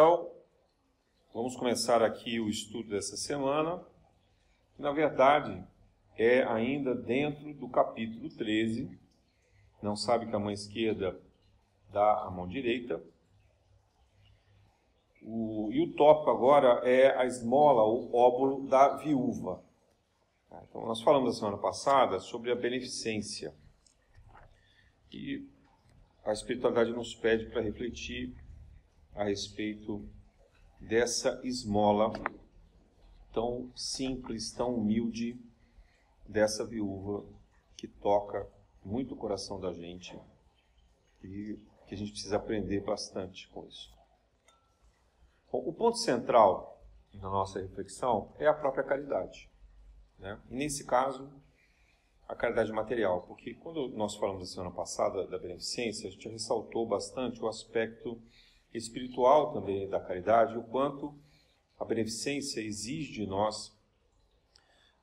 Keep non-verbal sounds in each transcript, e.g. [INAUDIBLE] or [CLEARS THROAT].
Então, vamos começar aqui o estudo dessa semana. Na verdade, é ainda dentro do capítulo 13. Não sabe que a mão esquerda dá a mão direita. O, e o tópico agora é a esmola, o óbolo da viúva. Tá, então, nós falamos na semana passada sobre a beneficência. E a espiritualidade nos pede para refletir a respeito dessa esmola tão simples, tão humilde dessa viúva que toca muito o coração da gente e que a gente precisa aprender bastante com isso. Bom, o ponto central na nossa reflexão é a própria caridade. Né? E nesse caso, a caridade material, porque quando nós falamos na semana passada da beneficência, a gente ressaltou bastante o aspecto espiritual também da caridade, o quanto a beneficência exige de nós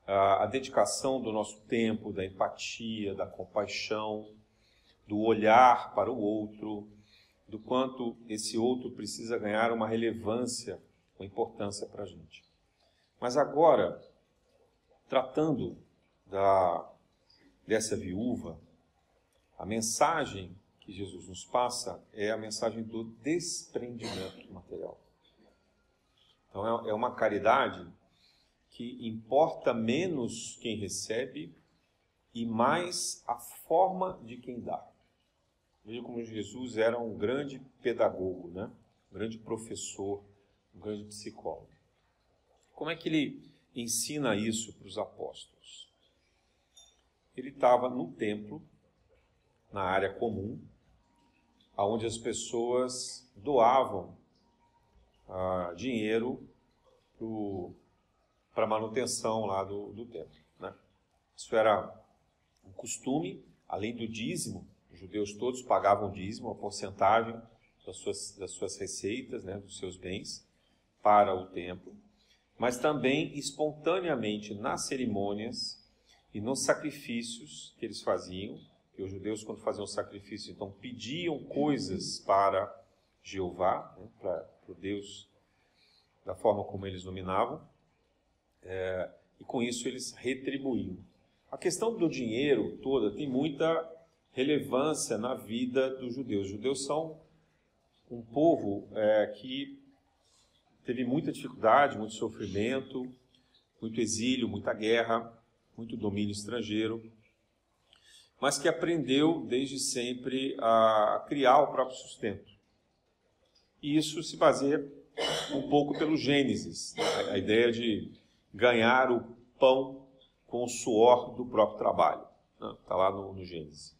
a, dedicação do nosso tempo, da empatia, da compaixão, do olhar para o outro, do quanto esse outro precisa ganhar uma relevância, uma importância para a gente. Mas agora, tratando da, dessa viúva, a mensagem que Jesus nos passa é a mensagem do desprendimento material. Então é, é uma caridade que importa menos quem recebe e mais a forma de quem dá. Veja como Jesus era um grande pedagogo, né? um grande professor, um grande psicólogo. Como é que ele ensina isso para os apóstolos? Ele estava no templo, na área comum, onde as pessoas doavam ah, dinheiro para manutenção lá do, do templo. Né? Isso era um costume, além do dízimo, os judeus todos pagavam dízimo, uma porcentagem das suas, das suas receitas, né, dos seus bens, para o templo, mas também espontaneamente nas cerimônias e nos sacrifícios que eles faziam, que os judeus, quando faziam sacrifício, então pediam coisas para Jeová, né, para o Deus da forma como eles nominavam, é, e com isso eles retribuíam. A questão do dinheiro toda tem muita relevância na vida dos judeus. Os judeus são um povo é, que teve muita dificuldade, muito sofrimento, muito exílio, muita guerra, muito domínio estrangeiro mas que aprendeu desde sempre a criar o próprio sustento. E isso se baseia um pouco pelo Gênesis, a ideia de ganhar o pão com o suor do próprio trabalho. Está né? lá no, no Gênesis.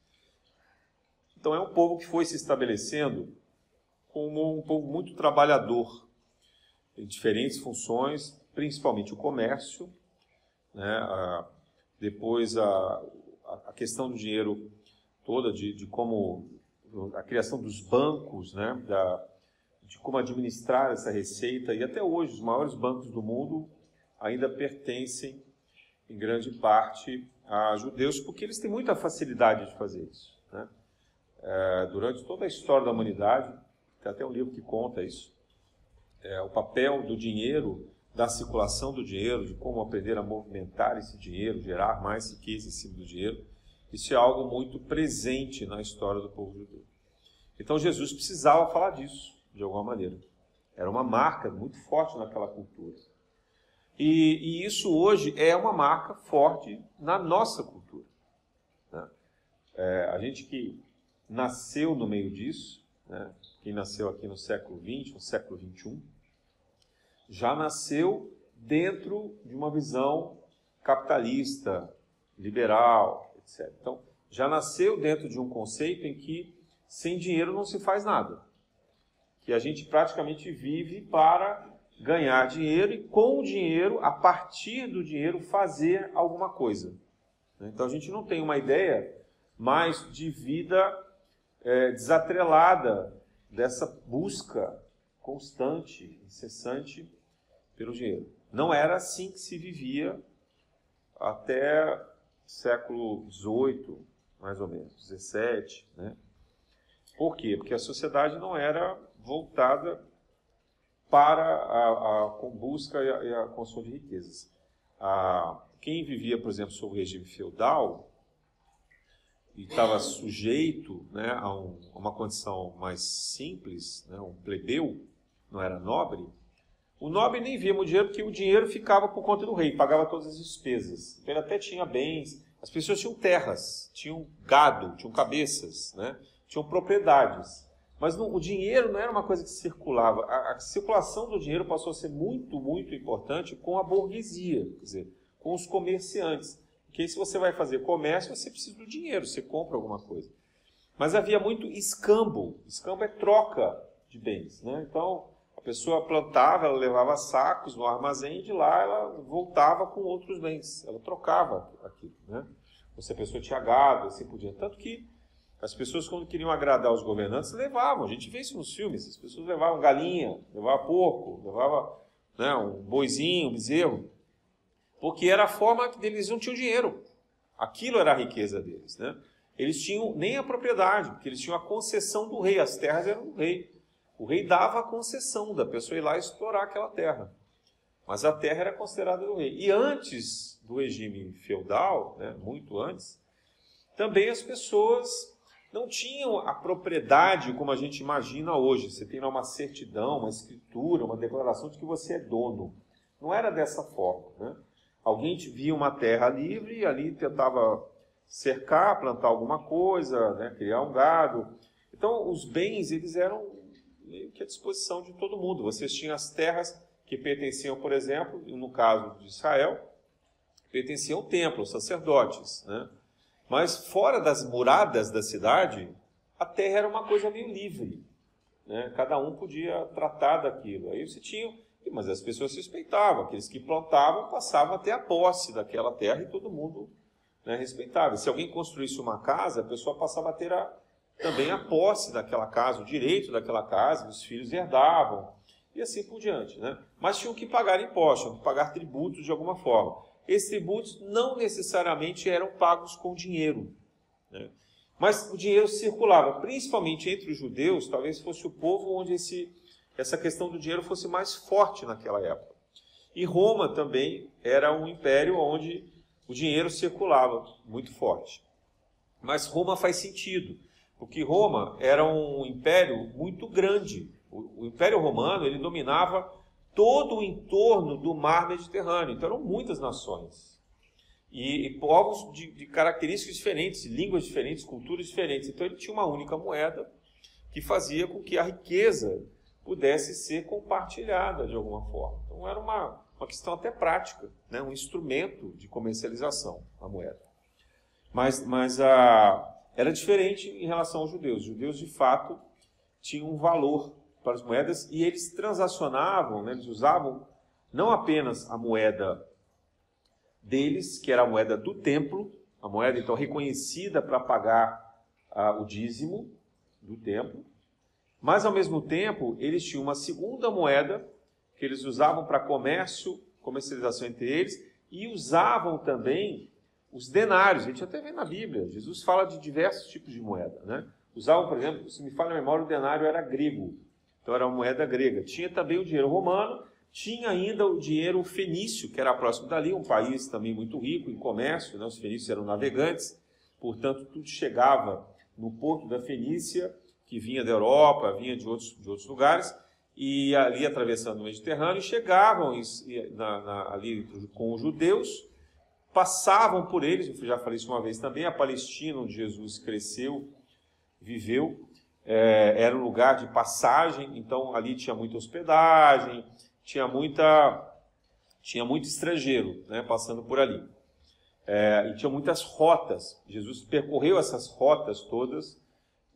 Então é um povo que foi se estabelecendo como um povo muito trabalhador, em diferentes funções, principalmente o comércio, né? depois a, a questão do dinheiro toda, de, de como a criação dos bancos, né, da, de como administrar essa receita, e até hoje os maiores bancos do mundo ainda pertencem, em grande parte, a judeus, porque eles têm muita facilidade de fazer isso. Né? É, durante toda a história da humanidade, tem até um livro que conta isso, é, o papel do dinheiro da circulação do dinheiro, de como aprender a movimentar esse dinheiro, gerar mais riqueza em cima do dinheiro. Isso é algo muito presente na história do povo judeu. Então Jesus precisava falar disso, de alguma maneira. Era uma marca muito forte naquela cultura. E, e isso hoje é uma marca forte na nossa cultura. Né? É, a gente que nasceu no meio disso, né? quem nasceu aqui no século XX, no século XXI, já nasceu dentro de uma visão capitalista, liberal, etc. Então, já nasceu dentro de um conceito em que sem dinheiro não se faz nada. Que a gente praticamente vive para ganhar dinheiro e com o dinheiro, a partir do dinheiro, fazer alguma coisa. Então a gente não tem uma ideia mais de vida é, desatrelada dessa busca constante, incessante pelo dinheiro. Não era assim que se vivia até século XVIII, mais ou menos, XVII. Né? Por quê? Porque a sociedade não era voltada para a, a com busca e a, e a construção de riquezas. A, quem vivia, por exemplo, sob o regime feudal e estava sujeito né, a, um, a, uma condição mais simples, né, um plebeu, não era nobre, o nobre nem via o dinheiro porque o dinheiro ficava por conta do rei, pagava todas as despesas. Então ele até tinha bens, as pessoas tinham terras, tinham gado, tinham cabeças, né, tinham propriedades. Mas não, o dinheiro não era uma coisa que circulava. A, a, circulação do dinheiro passou a ser muito, muito importante com a burguesia, quer dizer, com os comerciantes. Porque se você vai fazer comércio, você precisa do dinheiro, você compra alguma coisa. Mas havia muito escambo. Escambo é troca de bens. Né? Então, a pessoa plantava, ela levava sacos no armazém e de lá ela voltava com outros bens. Ela trocava aquilo. Né? Ou se a pessoa tinha gado, assim por diante. Tanto que as pessoas, quando queriam agradar os governantes, levavam. A gente vê isso nos filmes. As pessoas levavam galinha, levavam porco, levavam né, um boizinho, um bezerro. Porque era a forma que eles não tinham dinheiro. Aquilo era a riqueza deles. Né? Eles tinham nem a propriedade, porque eles tinham a concessão do rei. As terras eram do rei. O rei dava a concessão da pessoa ir lá explorar aquela terra. Mas a terra era considerada do rei. E antes do regime feudal, né, muito antes, também as pessoas não tinham a propriedade como a gente imagina hoje. Você tem lá uma certidão, uma escritura, uma declaração de que você é dono. Não era dessa forma. Né? Alguém via uma terra livre e ali tentava cercar, plantar alguma coisa, né? criar um gado. Então, os bens eles eram meio que à disposição de todo mundo. Vocês tinham as terras que pertenciam, por exemplo, no caso de Israel, pertenciam ao templo, aos sacerdotes. Né? Mas fora das muradas da cidade, a terra era uma coisa meio livre. Né? Cada um podia tratar daquilo. Aí você tinha. Mas as pessoas respeitavam. Aqueles que plantavam passavam até a posse daquela terra e todo mundo né, respeitava. Se alguém construísse uma casa, a pessoa passava a ter a, também a posse daquela casa, o direito daquela casa, os filhos herdavam. E assim por diante. Né? Mas tinham que pagar impostos, tinham que pagar tributos de alguma forma esses tributos não necessariamente eram pagos com dinheiro. Né? Mas o dinheiro circulava, principalmente entre os judeus, talvez fosse o povo onde esse, essa questão do dinheiro fosse mais forte naquela época. E Roma também era um império onde o dinheiro circulava muito forte. Mas Roma faz sentido, porque Roma era um império muito grande. O, o Império Romano ele dominava todo o entorno do mar Mediterrâneo. Então eram muitas nações. E, e povos de, de, características diferentes, línguas diferentes, culturas diferentes. Então ele tinha uma única moeda que fazia com que a riqueza pudesse ser compartilhada de alguma forma. Então era uma, uma questão até prática, né? um instrumento de comercialização, a moeda. Mas, mas a, era diferente em relação aos judeus. Os judeus, de fato, tinham um valor para as moedas e eles transacionavam, né, eles usavam não apenas a moeda deles, que era a moeda do templo, a moeda então reconhecida para pagar ah, o dízimo do templo, mas ao mesmo tempo eles tinham uma segunda moeda que eles usavam para comércio, comercialização entre eles e usavam também os denários. A gente até vê na Bíblia, Jesus fala de diversos tipos de moeda, né? Usavam, por exemplo, se me fala a memória, o denário era grego. Então era uma moeda grega. Tinha também o dinheiro romano, tinha ainda o dinheiro fenício, que era próximo dali, um país também muito rico em comércio, né? os fenícios eram navegantes, portanto tudo chegava no porto da Fenícia, que vinha da Europa, vinha de outros, de outros lugares, e ali atravessando o Mediterrâneo, chegavam na, na, ali com os judeus, passavam por eles, eu já falei isso uma vez também, a Palestina, onde Jesus cresceu, viveu, é, era um lugar de passagem, então ali tinha muita hospedagem, tinha muita tinha muito estrangeiro né, passando por ali. É, e tinha muitas rotas. Jesus percorreu essas rotas todas,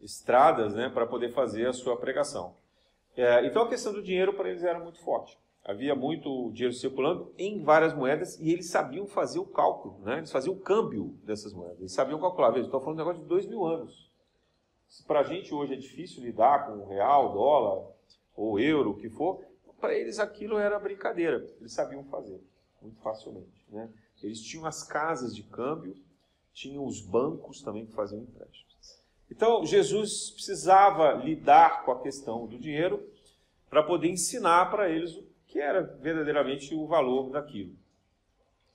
estradas, né, para poder fazer a sua pregação. É, então a questão do dinheiro para eles era muito forte. Havia muito dinheiro circulando em várias moedas e eles sabiam fazer o cálculo, né? eles faziam o câmbio dessas moedas. Eles sabiam calcular. Veja, estou falando de um negócio de dois mil anos. Se para a gente hoje é difícil lidar com real, dólar ou euro, o que for, para eles aquilo era brincadeira. Eles sabiam fazer muito facilmente. Né? Eles tinham as casas de câmbio, tinham os bancos também que faziam empréstimos. Então, Jesus precisava lidar com a questão do dinheiro para poder ensinar para eles o que era verdadeiramente o valor daquilo.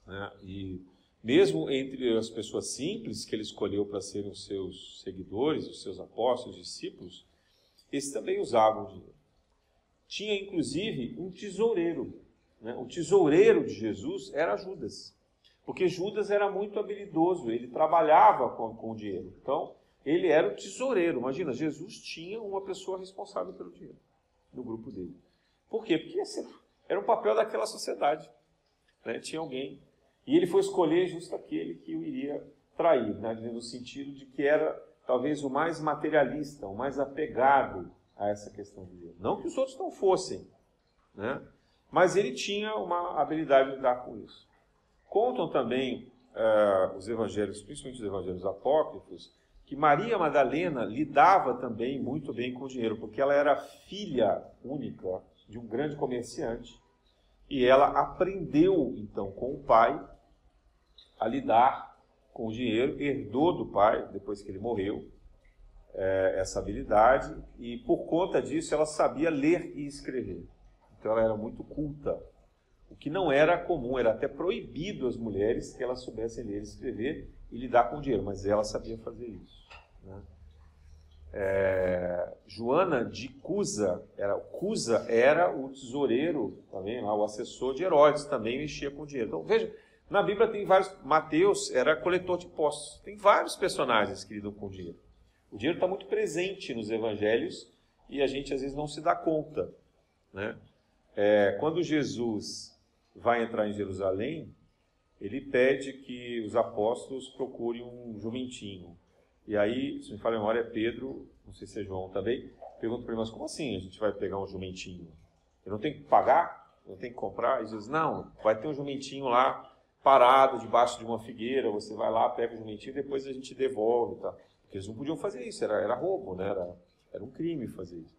Né? E mesmo entre as pessoas simples que ele escolheu para serem os seus seguidores, os seus apóstolos, discípulos, esses também usavam dinheiro. Tinha inclusive um tesoureiro. Né? O tesoureiro de Jesus era Judas. Porque Judas era muito habilidoso, ele trabalhava com, com o dinheiro. Então, ele era o tesoureiro. Imagina, Jesus tinha uma pessoa responsável pelo dinheiro no grupo dele. Por quê? Porque era um papel daquela sociedade. Né? Tinha alguém. E ele foi escolher justo aquele que o iria trair, né? no sentido de que era talvez o mais materialista, o mais apegado a essa questão do dinheiro. Não que os outros não fossem, né? mas ele tinha uma habilidade de lidar com isso. Contam também uh, os evangelhos, principalmente os evangelhos apócrifos, que Maria Madalena lidava também muito bem com o dinheiro, porque ela era filha única de um grande comerciante e ela aprendeu então com o pai a lidar com o dinheiro, herdou do pai depois que ele morreu é, essa habilidade e por conta disso ela sabia ler e escrever. Então ela era muito culta, o que não era comum, era até proibido às mulheres que elas soubessem ler e escrever e lidar com dinheiro, mas ela sabia fazer isso. Né? É, Joana de Cusa, era, Cusa era o tesoureiro também, lá, o assessor de Herodes, também mexia com dinheiro. Então veja, na Bíblia tem vários. Mateus era coletor de impostos. Tem vários personagens que lidam com dinheiro. O dinheiro está muito presente nos evangelhos e a gente às vezes não se dá conta. Né? É, quando Jesus vai entrar em Jerusalém, ele pede que os apóstolos procurem um jumentinho. E aí, se me fala a memória, é Pedro, não sei se é João também, pergunta para ele, mas como assim a gente vai pegar um jumentinho? Eu não tenho que pagar? Eu não tenho que comprar? E Jesus, não, vai ter um jumentinho lá parado debaixo de uma figueira, você vai lá, pega o jumentinho e depois a gente devolve. Tá? Porque eles não podiam fazer isso, era, era roubo, né? era, era um crime fazer isso.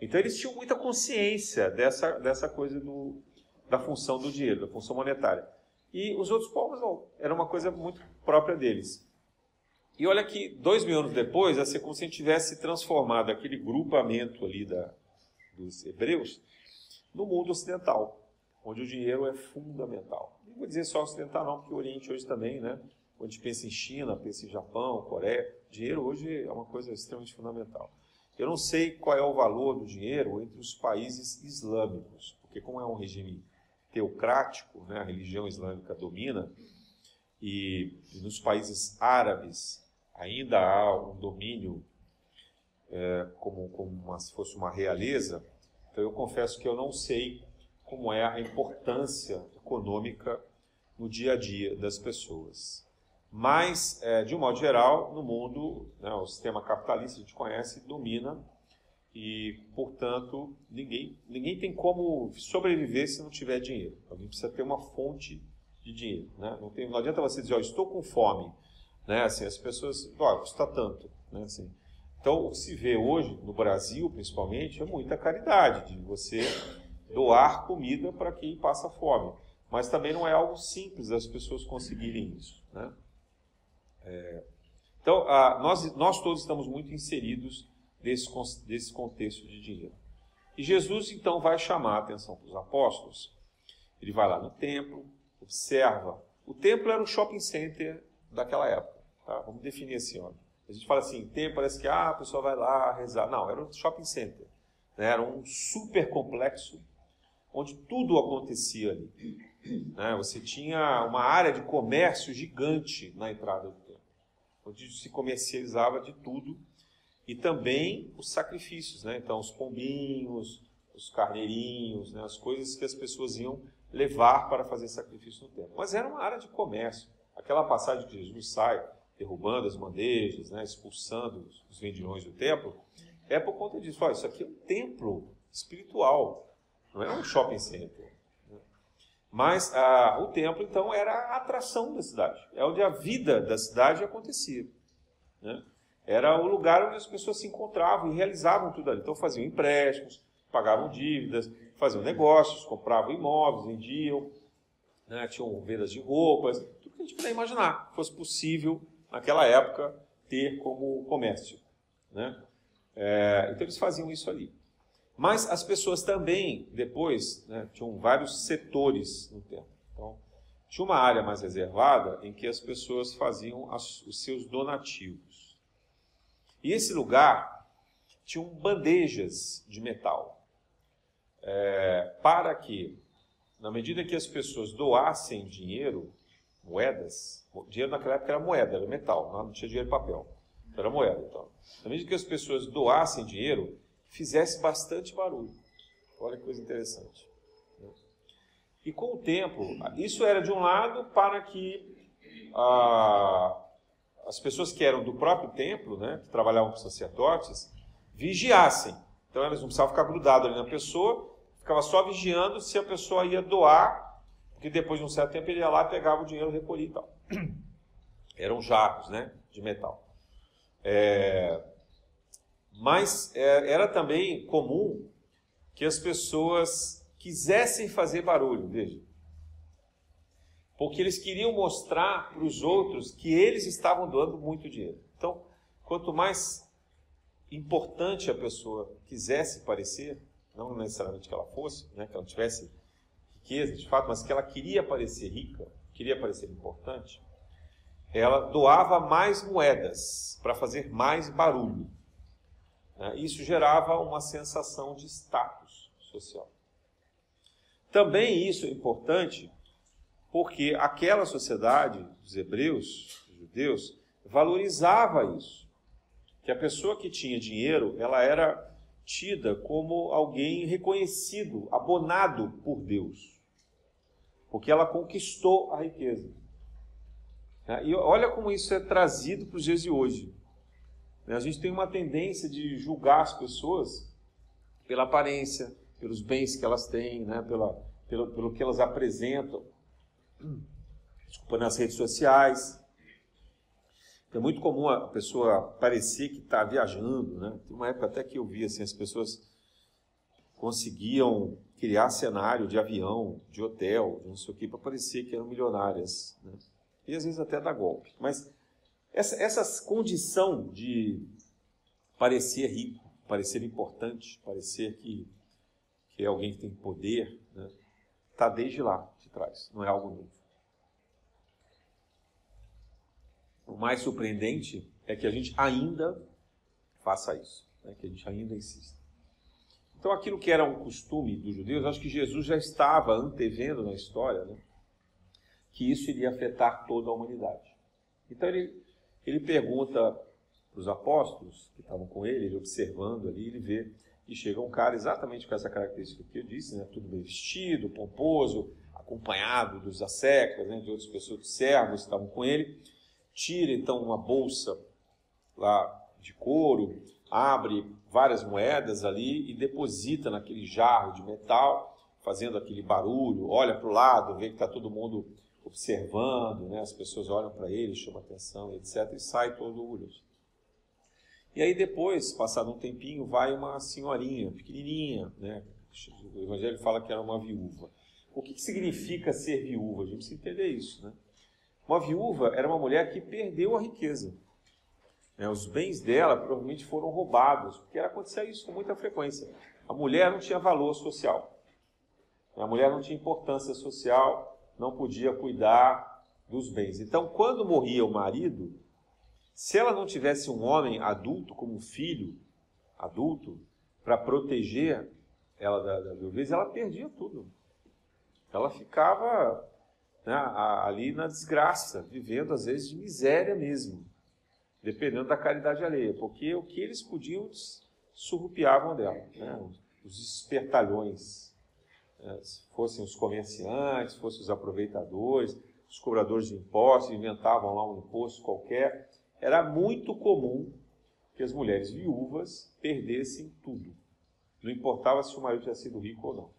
Então eles tinham muita consciência dessa, dessa coisa do, da função do dinheiro, da função monetária. E os outros povos não, era uma coisa muito própria deles. E olha que dois mil anos depois, é como se a gente tivesse transformado aquele grupamento ali da, dos hebreus no mundo ocidental, onde o dinheiro é fundamental. Não vou dizer só ocidental não, porque o Oriente hoje também, né? Quando a gente pensa em China, pensa em Japão, Coreia, dinheiro hoje é uma coisa extremamente fundamental. Eu não sei qual é o valor do dinheiro entre os países islâmicos, porque como é um regime teocrático, né, a religião islâmica domina, e nos países árabes ainda há um domínio é, como, como uma, se fosse uma realeza, então eu confesso que eu não sei como é a importância econômica no dia a dia das pessoas. Mas, é, de um modo geral, no mundo, né, o sistema capitalista, a gente conhece, domina e, portanto, ninguém, ninguém tem como sobreviver se não tiver dinheiro. Alguém precisa ter uma fonte de dinheiro. Né? Não, tem, não adianta você dizer, oh, estou com fome. Né? Assim, as pessoas, ó, custa tanto. Né? Assim, então, o que se vê hoje, no Brasil principalmente, é muita caridade, de você doar comida para quem passa fome. Mas também não é algo simples as pessoas conseguirem isso. Né? É, então, nós, nós todos estamos muito inseridos desse, desse contexto de dinheiro. E Jesus, então, vai chamar a atenção para os apóstolos. Ele vai lá no templo, observa. O templo era o shopping center daquela época. Tá? Vamos definir assim. Ó. A gente fala assim, templo parece que ah, a pessoa vai lá rezar. Não, era um shopping center. Né? Era um super complexo onde tudo acontecia ali. Né? Você tinha uma área de comércio gigante na entrada do templo, onde se comercializava de tudo e também os sacrifícios, né? Então, os pombinhos, os carneirinhos, né? as coisas que as pessoas iam levar para fazer sacrifício no templo. Mas era uma área de comércio. Aquela passagem que Jesus sai derrubando as bandejas, né? expulsando os vendilhões do templo, é por conta disso. Olha, isso aqui é um templo espiritual, não é um shopping center. Mas ah, o templo, então, era a atração da cidade. É onde a vida da cidade acontecia. Né? Era o lugar onde as pessoas se encontravam e realizavam tudo ali. Então, faziam empréstimos, pagavam dívidas, faziam negócios, compravam imóveis, vendiam, né? tinham vendas de roupas, tudo que a gente puder imaginar fosse possível, naquela época, ter como comércio. Né? É, então, eles faziam isso ali. Mas as pessoas também, depois, né, tinham vários setores no templo. Então, tinha uma área mais reservada em que as pessoas faziam as, os seus donativos. E esse lugar tinha bandejas de metal. É, para que, na medida que as pessoas doassem dinheiro, moedas, dinheiro naquela época era moeda, era metal, não tinha dinheiro papel, era moeda. Então, na medida que as pessoas doassem dinheiro, fizesse bastante barulho. Olha que coisa interessante. E com o tempo, isso era de um lado para que ah, as pessoas que eram do próprio templo, né, que trabalhavam com sacerdotes, vigiassem. Então elas não precisavam ficar grudados ali na pessoa, ficava só vigiando se a pessoa ia doar, porque depois de um certo tempo ele ia lá, pegava o dinheiro, recolhia e tal. [CLEARS THROAT] Eram jarros né, de metal. É, mas é, era também comum que as pessoas quisessem fazer barulho, veja. Porque eles queriam mostrar para os outros que eles estavam doando muito dinheiro. Então, quanto mais importante a pessoa quisesse parecer, não necessariamente que ela fosse, né, que ela tivesse riqueza de fato, mas que ela queria parecer rica, queria parecer importante, ela doava mais moedas para fazer mais barulho. Né? Isso gerava uma sensação de status social. Também isso é importante porque aquela sociedade dos hebreus, dos judeus, valorizava isso. Que a pessoa que tinha dinheiro, ela era tida como alguém reconhecido, abonado por Deus. Porque ela conquistou a riqueza. E olha como isso é trazido para os dias de hoje. Né? A gente tem uma tendência de julgar as pessoas pela aparência, pelos bens que elas têm, né? pela, pelo, pelo que elas apresentam. Desculpa, nas redes sociais. É muito comum a pessoa parecer que está viajando. Né? Tem uma época até que eu vi assim, as pessoas conseguiam criar cenário de avião, de hotel, de não sei o que, para parecer que eram milionárias. Né? E às vezes até dar golpe. Mas essa, essa condição de parecer rico, parecer importante, parecer que, que é alguém que tem poder, está né, tá desde lá de trás, não é algo novo. O mais surpreendente é que a gente ainda faça isso, né, que a gente ainda insista. Então, aquilo que era um costume dos judeus, acho que Jesus já estava antevendo na história né, que isso iria afetar toda a humanidade. Então, ele ele pergunta para os apóstolos que estavam com ele, ele observando ali, ele vê e chega um cara exatamente com essa característica que eu disse, né? tudo bem vestido, pomposo, acompanhado dos asseclas, né? de outras pessoas, de servos que estavam com ele, tira então uma bolsa lá de couro, abre várias moedas ali e deposita naquele jarro de metal, fazendo aquele barulho, olha para o lado, vê que está todo mundo observando, né? as pessoas olham para ele, chamam atenção, etc., e sai todo orgulhoso. E aí depois, passado um tempinho, vai uma senhorinha, pequenininha, né? o Evangelho fala que era uma viúva. O que, que significa ser viúva? A gente precisa entender isso. Né? Uma viúva era uma mulher que perdeu a riqueza. Né? Os bens dela provavelmente foram roubados, porque acontecia isso com muita frequência. A mulher não tinha valor social. A mulher não tinha importância social, não podia cuidar dos bens. Então, quando morria o marido, se ela não tivesse um homem adulto como filho adulto para proteger ela da, da viuvez, ela perdia tudo. Ela ficava né, ali na desgraça, vivendo às vezes de miséria mesmo, dependendo da caridade alheia, porque o que eles podiam surrupiavam dela, né, os espertalhões é, fossem os comerciantes, fossem os aproveitadores, os cobradores de impostos, inventavam lá um imposto qualquer. Era muito comum que as mulheres viúvas perdessem tudo. Não importava se o marido tinha sido rico ou não.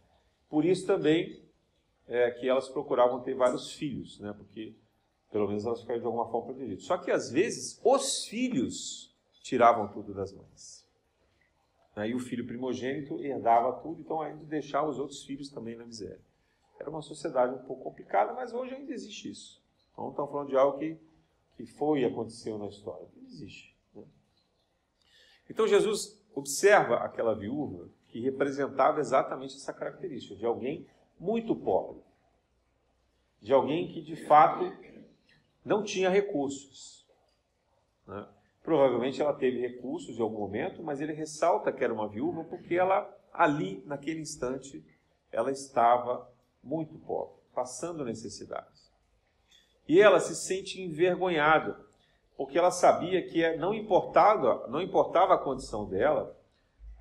Por isso também é que elas procuravam ter vários filhos, né? porque pelo menos elas ficavam de alguma forma protegidas. Só que às vezes os filhos tiravam tudo das mães. E o filho primogênito herdava tudo, então ainda deixava os outros filhos também na miséria. Era uma sociedade um pouco complicada, mas hoje ainda existe isso. Então estamos falando de algo que, que foi e aconteceu na história, que existe. Né? Então Jesus observa aquela viúva que representava exatamente essa característica de alguém muito pobre, de alguém que de fato não tinha recursos. Né? Provavelmente ela teve recursos em algum momento, mas ele ressalta que era uma viúva porque ela ali, naquele instante, ela estava muito pobre, passando necessidades. E ela se sente envergonhada, porque ela sabia que não importava, não importava a condição dela,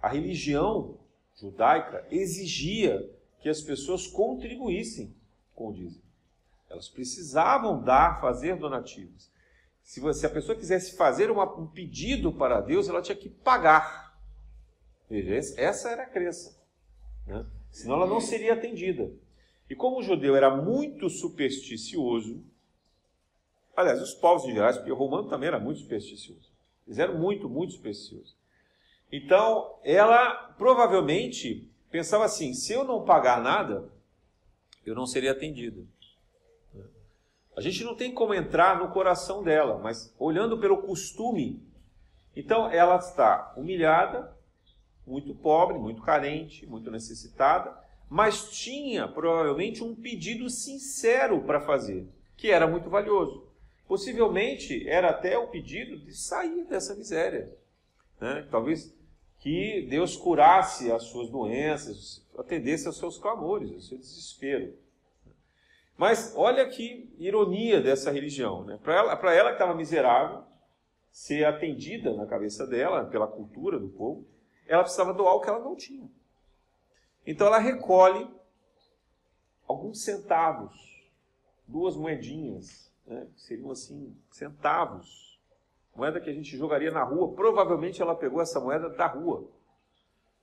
a religião judaica exigia que as pessoas contribuíssem com o dízimo. Elas precisavam dar, fazer donativos. Se, você, se a pessoa quisesse fazer uma, um pedido para Deus, ela tinha que pagar. Veja, essa era a crença. Né? Senão ela não seria atendida. E como o judeu era muito supersticioso, aliás, os povos em geral, porque o romano também era muito supersticioso. Eles eram muito, muito supersticiosos. Então, ela provavelmente pensava assim: se eu não pagar nada, eu não seria atendida. A gente não tem como entrar no coração dela, mas olhando pelo costume, então ela está humilhada, muito pobre, muito carente, muito necessitada, mas tinha provavelmente um pedido sincero para fazer, que era muito valioso. Possivelmente era até o pedido de sair dessa miséria. Né? Talvez que Deus curasse as suas doenças, atendesse aos seus clamores, ao seu desespero. Mas olha que ironia dessa religião. Né? Para ela, ela que estava miserável, ser atendida na cabeça dela, pela cultura do povo, ela precisava doar o que ela não tinha. Então ela recolhe alguns centavos, duas moedinhas, né? seriam assim, centavos. Moeda que a gente jogaria na rua. Provavelmente ela pegou essa moeda da rua.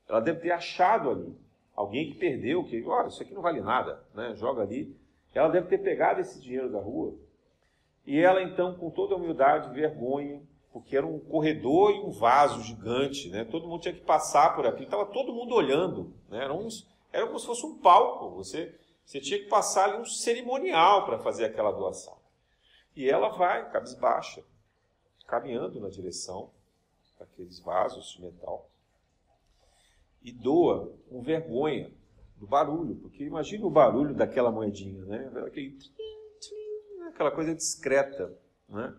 Ela deve ter achado ali. Alguém que perdeu, que, olha, isso aqui não vale nada, né? joga ali. Ela deve ter pegado esse dinheiro da rua. E ela, então, com toda humildade, vergonha, porque era um corredor e um vaso gigante, né? Todo mundo tinha que passar por aquilo, estava todo mundo olhando, né? Era, uns, era como se fosse um palco, você, você tinha que passar ali um cerimonial para fazer aquela doação. E ela vai, cabisbaixa, caminhando na direção daqueles vasos de metal e doa com vergonha do barulho, porque imagina o barulho daquela moedinha, né? Aquele, aquela coisa discreta, né?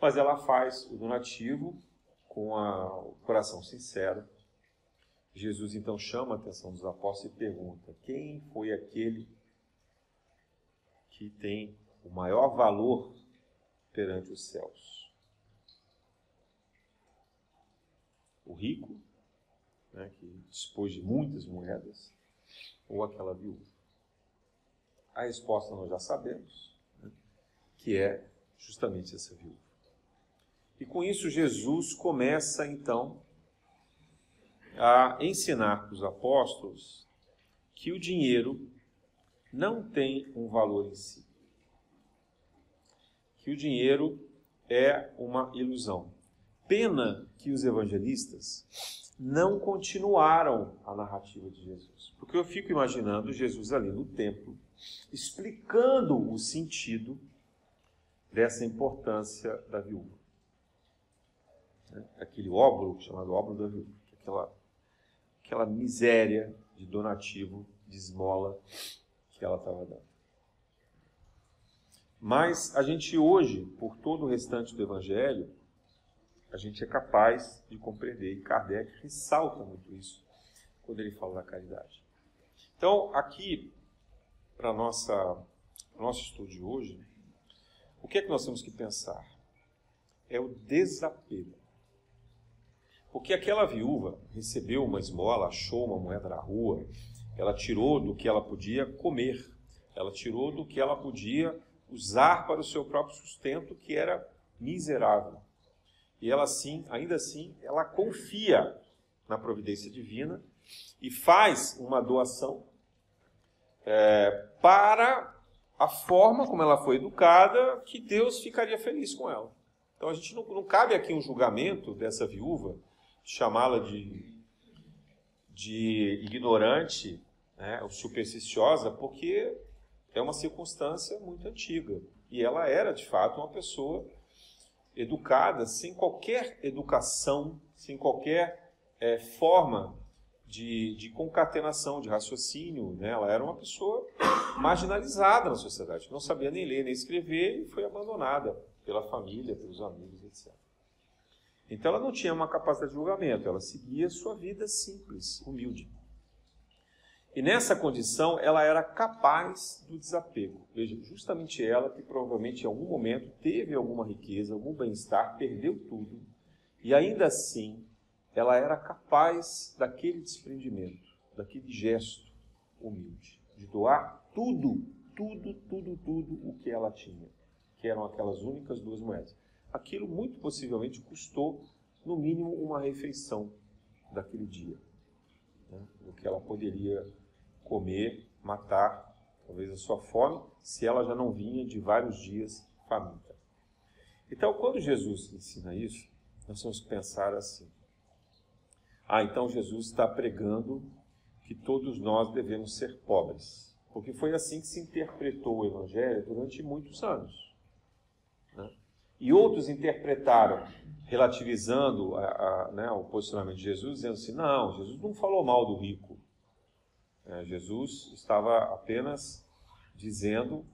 mas ela faz o donativo com a, o coração sincero. Jesus então chama a atenção dos apóstolos e pergunta: quem foi aquele que tem o maior valor perante os céus? O rico, né, que dispôs de muitas moedas, ou aquela viúva? A resposta nós já sabemos, né, que é justamente essa viúva. E com isso, Jesus começa então a ensinar para os apóstolos que o dinheiro não tem um valor em si. Que o dinheiro é uma ilusão. Pena que os evangelistas não continuaram a narrativa de Jesus. Porque eu fico imaginando Jesus ali no templo, explicando o sentido dessa importância da viúva né? aquele óbolo, chamado óbolo da viúva, aquela, aquela miséria de donativo, de esmola que ela estava dando. Mas a gente hoje, por todo o restante do Evangelho, a gente é capaz de compreender, e Kardec ressalta muito isso quando ele fala da caridade. Então, aqui, para o nosso estudo de hoje, o que é que nós temos que pensar? É o desapego. Porque aquela viúva recebeu uma esmola, achou uma moeda na rua, ela tirou do que ela podia comer, ela tirou do que ela podia usar para o seu próprio sustento, que era miserável. E ela assim, ainda assim, ela confia na providência divina e faz uma doação é, para a forma como ela foi educada, que Deus ficaria feliz com ela. Então a gente não, não cabe aqui um julgamento dessa viúva chamá-la de, de ignorante né, ou supersticiosa, porque é uma circunstância muito antiga. E ela era, de fato, uma pessoa educada, sem qualquer educação, sem qualquer é, forma de, de concatenação, de raciocínio. Né? Ela era uma pessoa marginalizada na sociedade, não sabia nem ler nem escrever e foi abandonada pela família, pelos amigos, etc. Então ela não tinha uma capacidade de julgamento, ela seguia sua vida simples, humilde. E nessa condição ela era capaz do desapego. Veja, justamente ela que provavelmente em algum momento teve alguma riqueza, algum bem-estar, perdeu tudo, e ainda assim ela era capaz daquele desprendimento, daquele gesto humilde, de doar tudo, tudo, tudo, tudo o que ela tinha, que eram aquelas únicas duas moedas. Aquilo muito possivelmente custou, no mínimo, uma refeição daquele dia, né? o que ela poderia comer, matar, talvez a sua fome, se ela já não vinha de vários dias faminta. Então, quando Jesus ensina isso, nós temos que pensar assim: ah, então Jesus está pregando que todos nós devemos ser pobres, porque foi assim que se interpretou o Evangelho durante muitos anos. Né? E outros interpretaram, relativizando a, a, né, o posicionamento de Jesus, dizendo assim: não, Jesus não falou mal do rico. É, Jesus estava apenas dizendo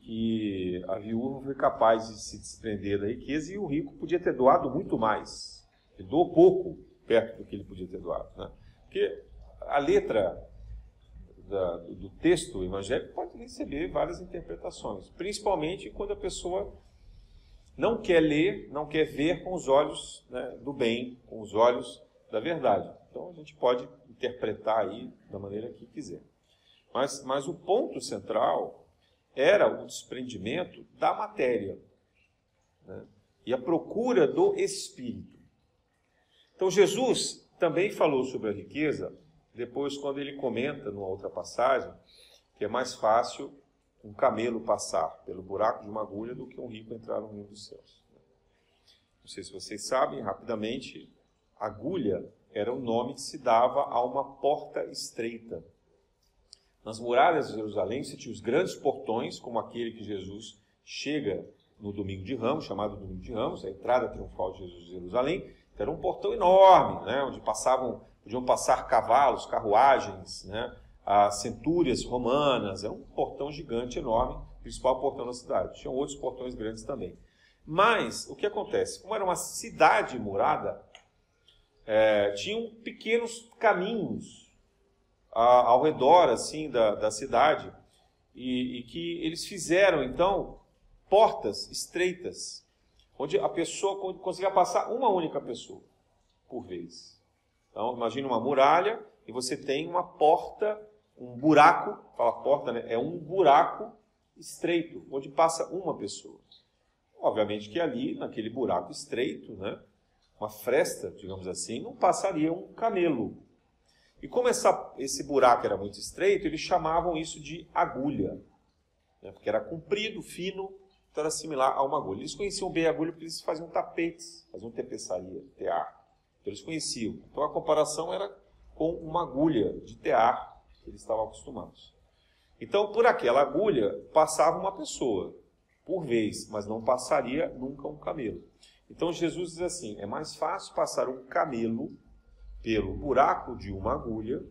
que a viúva foi capaz de se desprender da riqueza e o rico podia ter doado muito mais. Ele doou pouco perto do que ele podia ter doado. Né? Porque a letra da, do texto evangélico pode receber várias interpretações, principalmente quando a pessoa não quer ler, não quer ver com os olhos né, do bem, com os olhos da verdade. Então a gente pode interpretar aí da maneira que quiser. Mas, mas o ponto central era o desprendimento da matéria né? e a procura do espírito. Então Jesus também falou sobre a riqueza, depois quando ele comenta numa outra passagem, que é mais fácil um camelo passar pelo buraco de uma agulha do que um rico entrar no reino dos céus. Não sei se vocês sabem, rapidamente, agulha era o nome que se dava a uma porta estreita. Nas muralhas de Jerusalém você tinha os grandes portões, como aquele que Jesus chega no domingo de Ramos, chamado domingo de Ramos, a entrada triunfal de Jesus em Jerusalém. Era um portão enorme, né, onde passavam, podiam passar cavalos, carruagens, né, as centúrias romanas. Era um portão gigante, enorme, principal portão da cidade. Tinham outros portões grandes também. Mas o que acontece? Como era uma cidade murada, é, tinham pequenos caminhos a, ao redor assim da, da cidade e, e, que eles fizeram então portas estreitas onde a pessoa conseguia passar uma única pessoa por vez. Então imagine uma muralha e você tem uma porta, um buraco, fala porta, né? É um buraco estreito onde passa uma pessoa. Obviamente que ali, naquele buraco estreito, né, uma fresta, digamos assim, não passaria um camelo. E como essa, esse buraco era muito estreito, eles chamavam isso de agulha, né? porque era comprido, fino, então era similar a uma agulha. Eles conheciam bem a agulha porque eles faziam tapetes, faziam tapeçaria, tear. Então eles conheciam. Então a comparação era com uma agulha de tear que eles estavam acostumados. Então por aquela agulha passava uma pessoa por vez, mas não passaria nunca um camelo. Então Jesus diz assim: é mais fácil passar um camelo pelo buraco de uma agulha,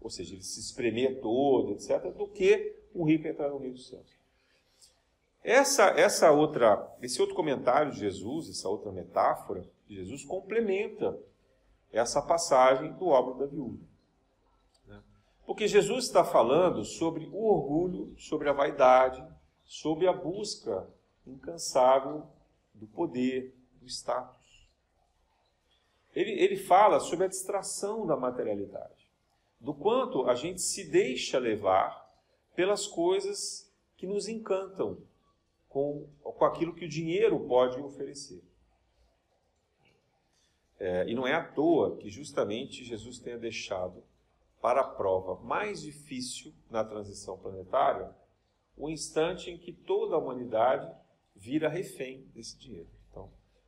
ou seja, ele se espremer todo, etc., do que um rico entrar no reino dos céus. Essa, essa outra, esse outro comentário de Jesus, essa outra metáfora de Jesus complementa essa passagem do obra da viúva. Né? Porque Jesus está falando sobre o orgulho, sobre a vaidade, sobre a busca incansável do poder, do status. Ele, ele fala sobre a distração da materialidade, do quanto a gente se deixa levar pelas coisas que nos encantam, com, com aquilo que o dinheiro pode oferecer. É, e não é à toa que justamente Jesus tenha deixado para a prova mais difícil na transição planetária o instante em que toda a humanidade vira refém desse dinheiro.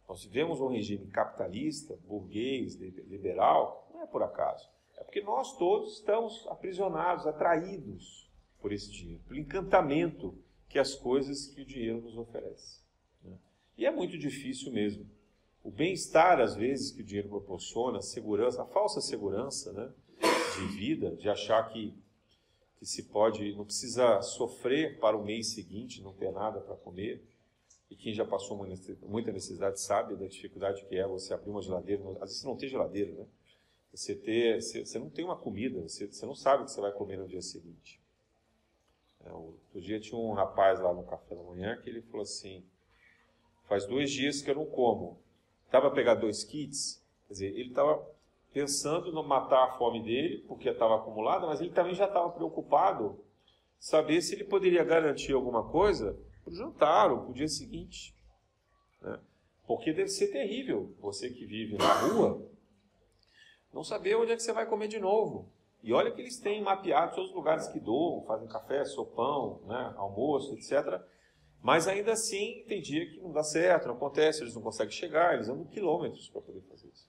Nós vivemos um regime capitalista, burguês, liberal, não é por acaso. É porque nós todos estamos aprisionados, atraídos por esse dinheiro, pelo encantamento que as coisas que o dinheiro nos oferece. Né? E é muito difícil mesmo. O bem-estar, às vezes, que o dinheiro proporciona, a segurança, a falsa segurança, né? de vida, de achar que, que se pode, não precisa sofrer para o mês seguinte não ter nada para comer. E quem já passou muita necessidade sabe da dificuldade que é você abrir uma geladeira. Às vezes você não tem geladeira, né? Você, ter, você, não tem uma comida, você, você não sabe o que você vai comer no dia seguinte. É, outro dia tinha um rapaz lá no café da manhã que ele falou assim: faz dois dias que eu não como. Estava a pegar dois kits, quer dizer, ele estava pensando no matar a fome dele, porque estava acumulada, mas ele também já estava preocupado saber se ele poderia garantir alguma coisa para o jantar ou para o dia seguinte. Né? Porque deve ser terrível você que vive na rua não saber onde é que você vai comer de novo. E olha que eles têm mapeado todos os lugares que doam, fazem café, sopão, né, almoço, etc. Mas ainda assim, tem dia que não dá certo, não acontece, eles não conseguem chegar, eles andam quilômetros para poder fazer isso.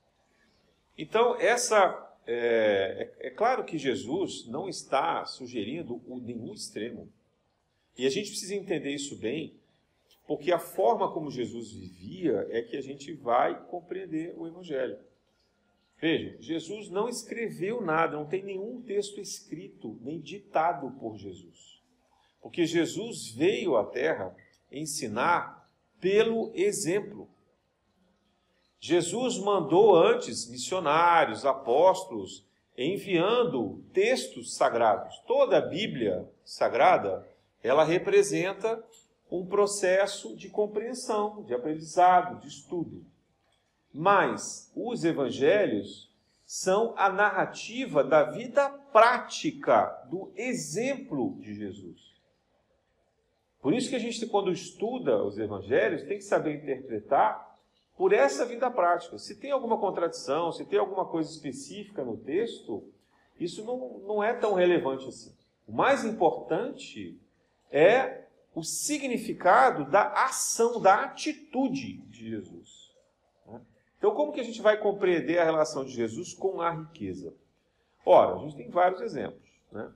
Então, essa. É, é, é, claro que Jesus não está sugerindo o, nenhum extremo. E a gente precisa entender isso bem, porque a forma como Jesus vivia é que a gente vai compreender o Evangelho. Veja, Jesus não escreveu nada, não tem nenhum texto escrito, nem ditado por Jesus. Porque Jesus veio à Terra ensinar pelo exemplo. Jesus mandou antes missionários, apóstolos, enviando textos sagrados. Toda a Bíblia sagrada, ela representa um processo de compreensão, de aprendizado, de estudo. Mas os evangelhos são a narrativa da vida prática, do exemplo de Jesus. Por isso que a gente, quando estuda os evangelhos, tem que saber interpretar por essa vida prática. Se tem alguma contradição, se tem alguma coisa específica no texto, isso não, não é tão relevante assim. O mais importante é o significado da ação, da atitude de Jesus. Então, como que a gente vai compreender a relação de Jesus com a riqueza? Ora, a gente tem vários exemplos. Né?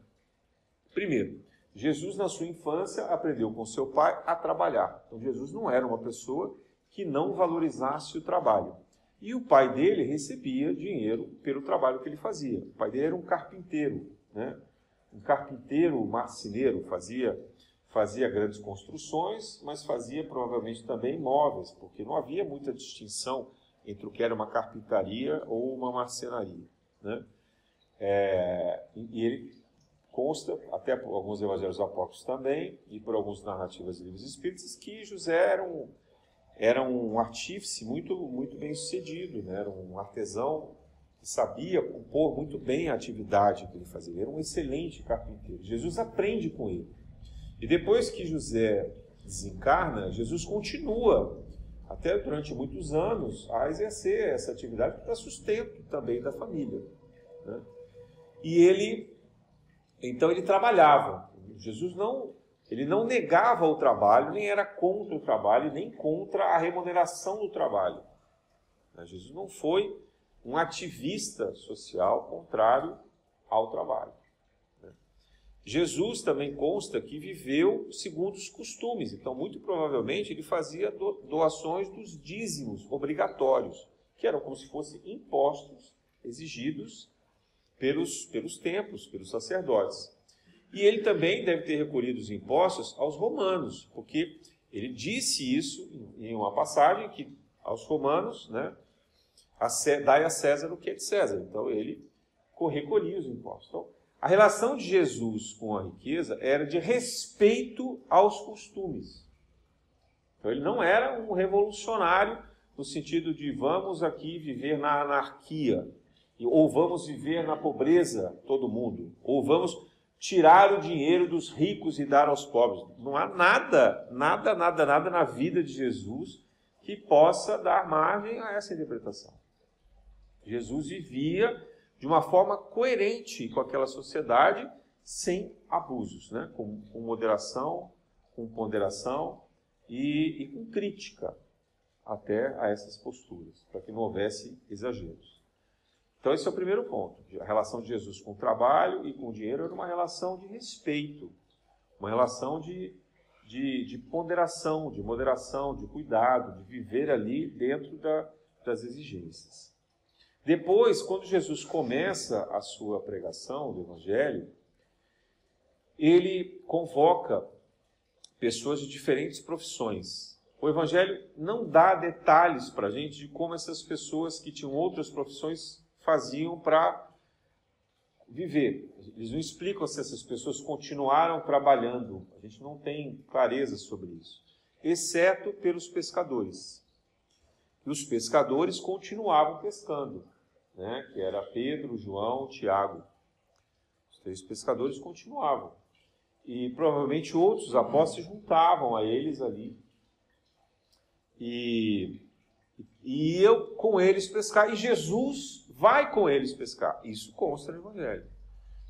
Primeiro, Jesus, na sua infância, aprendeu com seu pai a trabalhar. Então, Jesus não era uma pessoa que não valorizasse o trabalho. E o pai dele recebia dinheiro pelo trabalho que ele fazia. O pai dele era um carpinteiro, né? um carpinteiro marceneiro, fazia, fazia grandes construções, mas fazia provavelmente também móveis, porque não havia muita distinção entre o que era uma carpintaria ou uma marcenaria. Né? É, e ele consta, até por alguns evangelhos apócrifos também, e por algumas narrativas de livros espíritas, que José era um, era um artífice muito, muito bem sucedido, né? era um artesão que sabia compor muito bem a atividade que ele fazia. Ele era um excelente carpinteiro. Jesus aprende com ele. E depois que José desencarna, Jesus continua até durante muitos anos, a exercer essa atividade para sustento também da família. Né? E ele, então ele trabalhava. Jesus não, ele não negava o trabalho, nem era contra o trabalho, nem contra a remuneração do trabalho. Jesus não foi um ativista social contrário ao trabalho. Jesus também consta que viveu segundo os costumes, então, muito provavelmente, ele fazia doações dos dízimos obrigatórios, que eram como se fossem impostos exigidos pelos, pelos templos, pelos sacerdotes. E ele também deve ter recolhido os impostos aos romanos, porque ele disse isso em uma passagem que aos romanos, né, dai a César o que é de César. Então ele recolhia os impostos. Então, a relação de Jesus com a riqueza era de respeito aos costumes. Então ele não era um revolucionário no sentido de vamos aqui viver na anarquia, ou vamos viver na pobreza todo mundo, ou vamos tirar o dinheiro dos ricos e dar aos pobres. Não há nada, nada, nada, nada na vida de Jesus que possa dar margem a essa interpretação. Jesus vivia de uma forma coerente com aquela sociedade, sem abusos, né? com, com moderação, com ponderação e, e com crítica até a essas posturas, para que não houvesse exageros. Então, esse é o primeiro ponto. A relação de Jesus com o trabalho e com o dinheiro era uma relação de respeito, uma relação de, de, de ponderação, de moderação, de cuidado, de viver ali dentro da, das exigências. Depois, quando Jesus começa a sua pregação do Evangelho, ele convoca pessoas de diferentes profissões. O Evangelho não dá detalhes para a gente de como essas pessoas que tinham outras profissões faziam para viver. Eles não explicam se essas pessoas continuaram trabalhando. A gente não tem clareza sobre isso. Exceto pelos pescadores. E os pescadores continuavam pescando, né? que era Pedro, João, Tiago. Os três pescadores continuavam. E provavelmente outros apóstolos se juntavam a eles ali. E, e iam com eles pescar. E Jesus vai com eles pescar. Isso consta no Evangelho.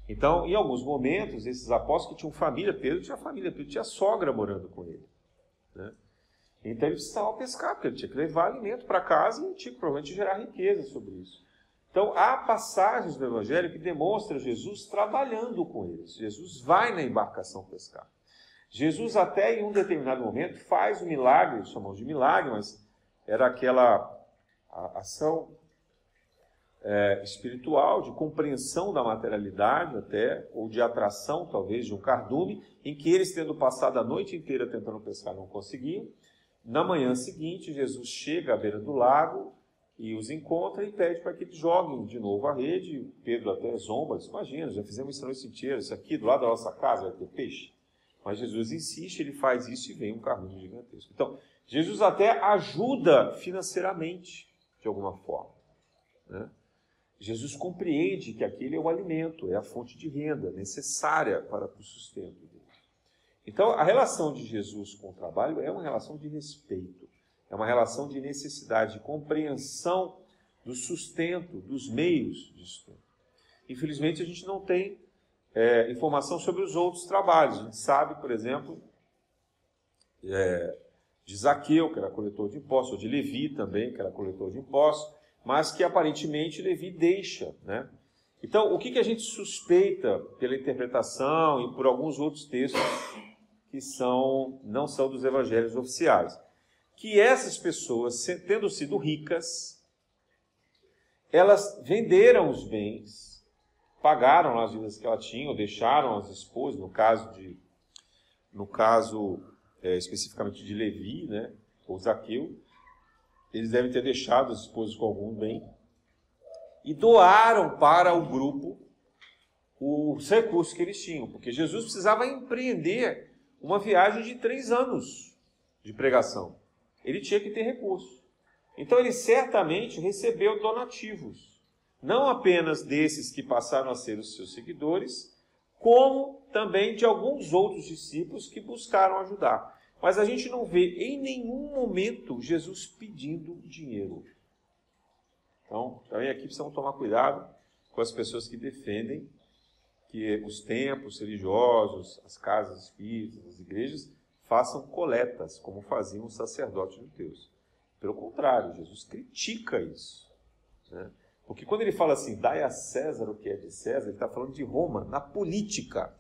Então, em alguns momentos, esses apóstolos que tinham família, Pedro tinha família, Pedro tinha sogra morando com ele. Né? Então ele precisava pescar, porque ele tinha que levar alimento para casa e tinha que provavelmente gerar riqueza sobre isso. Então, há passagens do Evangelho que demonstram Jesus trabalhando com eles. Jesus vai na embarcação pescar. Jesus, até em um determinado momento, faz o milagre, chamamos de milagre, mas era aquela ação é, espiritual, de compreensão da materialidade até, ou de atração, talvez, de um cardume, em que eles, tendo passado a noite inteira tentando pescar, não conseguiam. Na manhã seguinte, Jesus chega à beira do lago, e os encontra e pede para que eles joguem de novo a rede. Pedro até zomba, diz, imagina, já fizemos isso a noite inteira, isso aqui do lado da nossa casa vai ter peixe. Mas Jesus insiste, ele faz isso e vem um carrinho gigantesco. Então, Jesus até ajuda financeiramente, de alguma forma. Né? Jesus compreende que aquele é o alimento, é a fonte de renda necessária para o sustento dele. Então, a relação de Jesus com o trabalho é uma relação de respeito. É uma relação de necessidade, de compreensão do sustento, dos meios de sustento. Infelizmente, a gente não tem é, informação sobre os outros trabalhos. A gente sabe, por exemplo, é, de Zaqueu, que era coletor de impostos, ou de Levi também, que era coletor de impostos, mas que aparentemente Levi deixa. Né? Então, o que, que a gente suspeita pela interpretação e por alguns outros textos que são, não são dos evangelhos oficiais? Que essas pessoas, tendo sido ricas, elas venderam os bens, pagaram as dívidas que elas tinham, deixaram as esposas, no caso de, no caso é, especificamente de Levi, né, ou Zaqueu, eles devem ter deixado as esposas com algum bem e doaram para o grupo os recursos que eles tinham, porque Jesus precisava empreender uma viagem de três anos de pregação ele tinha que ter recurso. Então ele certamente recebeu donativos, não apenas desses que passaram a ser os seus seguidores, como também de alguns outros discípulos que buscaram ajudar. Mas a gente não vê em nenhum momento Jesus pedindo dinheiro. Então, também aqui precisamos tomar cuidado com as pessoas que defendem que os templos religiosos, as casas espíritas, as igrejas façam coletas, como faziam os sacerdotes judeus. Pelo contrário, Jesus critica isso. Né? Porque quando ele fala assim, dai a César o que é de César, ele está falando de Roma, na política,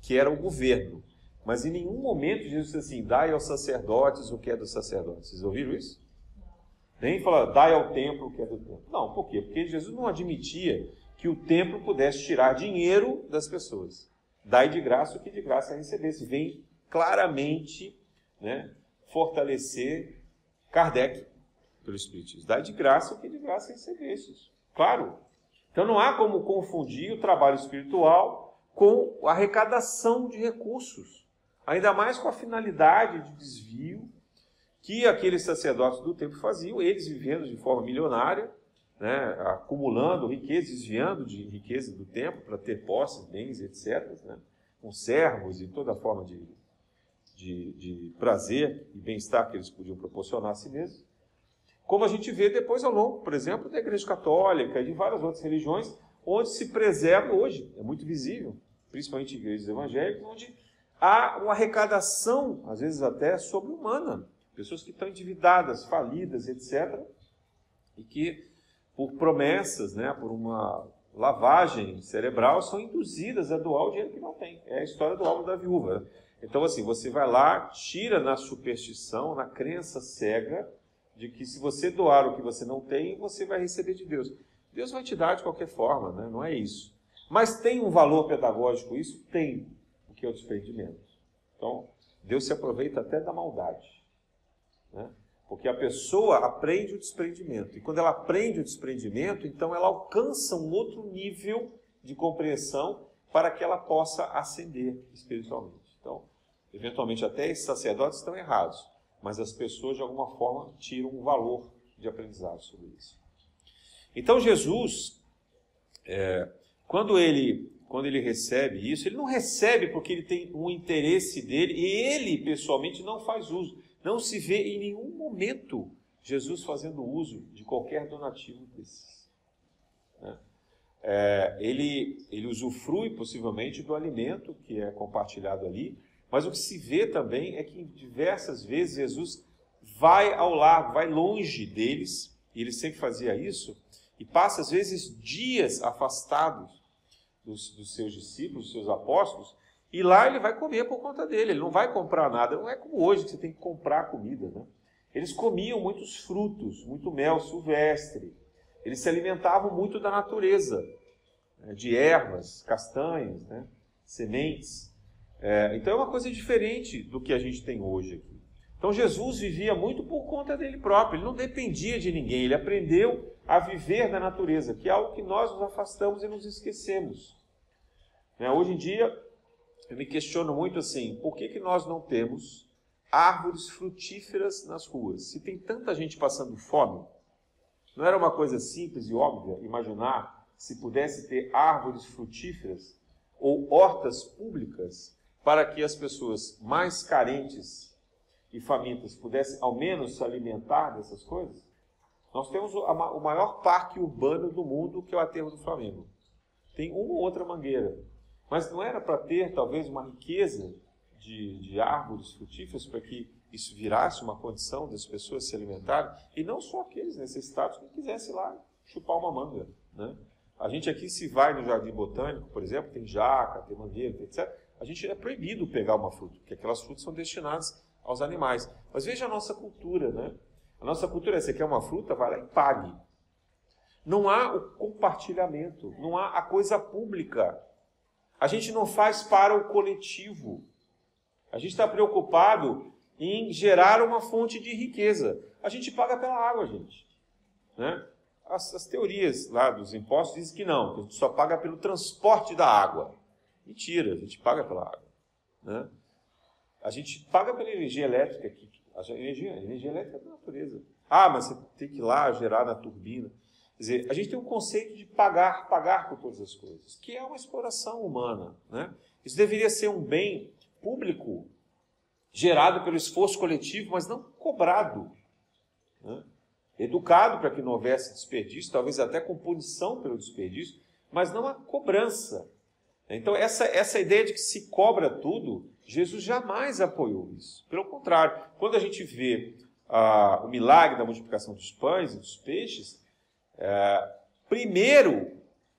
que era o governo. Mas em nenhum momento Jesus disse assim, dai aos sacerdotes o que é dos sacerdotes. Vocês ouviram isso? Nem fala, dai ao templo o que é do templo. Não, por quê? Porque Jesus não admitia que o templo pudesse tirar dinheiro das pessoas. Dai de graça o que de graça recebesse. Vem claramente né, fortalecer Kardec pelo Espiritismo. Dá de graça o que de graça recebestes. Claro. Então não há como confundir o trabalho espiritual com a arrecadação de recursos. Ainda mais com a finalidade de desvio que aqueles sacerdotes do tempo faziam, eles vivendo de forma milionária, né, acumulando riqueza, desviando de riqueza do tempo para ter posses, bens, etc., né, com servos e toda forma de de, de prazer e bem-estar que eles podiam proporcionar a si mesmos. Como a gente vê depois ao longo, por exemplo, da Igreja Católica e de várias outras religiões, onde se preserva hoje, é muito visível, principalmente igrejas evangélicas, onde há uma arrecadação, às vezes até sobre-humana. Pessoas que estão endividadas, falidas, etc. E que, por promessas, né, por uma lavagem cerebral, são induzidas a doar o dinheiro que não tem. É a história do álbum da viúva. Então, assim, você vai lá, tira na superstição, na crença cega, de que se você doar o que você não tem, você vai receber de Deus. Deus vai te dar de qualquer forma, né? não é isso. Mas tem um valor pedagógico isso? Tem, o que é o desprendimento. Então, Deus se aproveita até da maldade. Né? Porque a pessoa aprende o desprendimento. E quando ela aprende o desprendimento, então ela alcança um outro nível de compreensão para que ela possa ascender espiritualmente. Então, eventualmente, até esses sacerdotes estão errados, mas as pessoas, de alguma forma, tiram um valor de aprendizado sobre isso. Então, Jesus, é, quando ele quando ele recebe isso, ele não recebe porque ele tem um interesse dele e ele pessoalmente não faz uso. Não se vê em nenhum momento Jesus fazendo uso de qualquer donativo desses. Né? É, ele, ele usufrui possivelmente do alimento que é compartilhado ali, mas o que se vê também é que diversas vezes Jesus vai ao largo, vai longe deles, e ele sempre fazia isso, e passa às vezes dias afastados dos, dos seus discípulos, dos seus apóstolos, e lá ele vai comer por conta dele, ele não vai comprar nada, não é como hoje que você tem que comprar comida, né? Eles comiam muitos frutos, muito mel silvestre, eles se alimentavam muito da natureza? De ervas, castanhas, né? sementes. É, então é uma coisa diferente do que a gente tem hoje aqui. Então Jesus vivia muito por conta dele próprio, ele não dependia de ninguém, ele aprendeu a viver na natureza, que é algo que nós nos afastamos e nos esquecemos. Né? Hoje em dia, eu me questiono muito assim: por que, que nós não temos árvores frutíferas nas ruas? Se tem tanta gente passando fome, não era uma coisa simples e óbvia imaginar se pudesse ter árvores frutíferas ou hortas públicas para que as pessoas mais carentes e famintas pudessem ao menos se alimentar dessas coisas? Nós temos o maior parque urbano do mundo, que é o Aterro do Flamengo. Tem uma ou outra mangueira. Mas não era para ter, talvez, uma riqueza de, de árvores frutíferas para que isso virasse uma condição das pessoas se alimentarem? E não só aqueles necessitados que quisessem lá chupar uma manga. Né? A gente aqui, se vai no Jardim Botânico, por exemplo, tem jaca, tem mangueira, etc. A gente é proibido pegar uma fruta, porque aquelas frutas são destinadas aos animais. Mas veja a nossa cultura, né? A nossa cultura é: você quer uma fruta, vai lá e pague. Não há o compartilhamento, não há a coisa pública. A gente não faz para o coletivo. A gente está preocupado em gerar uma fonte de riqueza. A gente paga pela água, gente. Né? As, as, teorias lá dos impostos dizem que não, que a gente só paga pelo transporte da água. Mentira, a gente paga pela água. Né? A gente paga pela energia elétrica, a energia, a energia elétrica é da natureza. Ah, mas você tem que ir lá gerar na turbina. Quer dizer, a gente tem um conceito de pagar, pagar por todas as coisas, que é uma exploração humana. Né? Isso deveria ser um bem público, gerado pelo esforço coletivo, mas não cobrado. Né? Educado para que não houvesse desperdício, talvez até com punição pelo desperdício, mas não a cobrança. Então, essa, essa ideia de que se cobra tudo, Jesus jamais apoiou isso. Pelo contrário, quando a gente vê ah, o milagre da multiplicação dos pães e dos peixes, é, primeiro,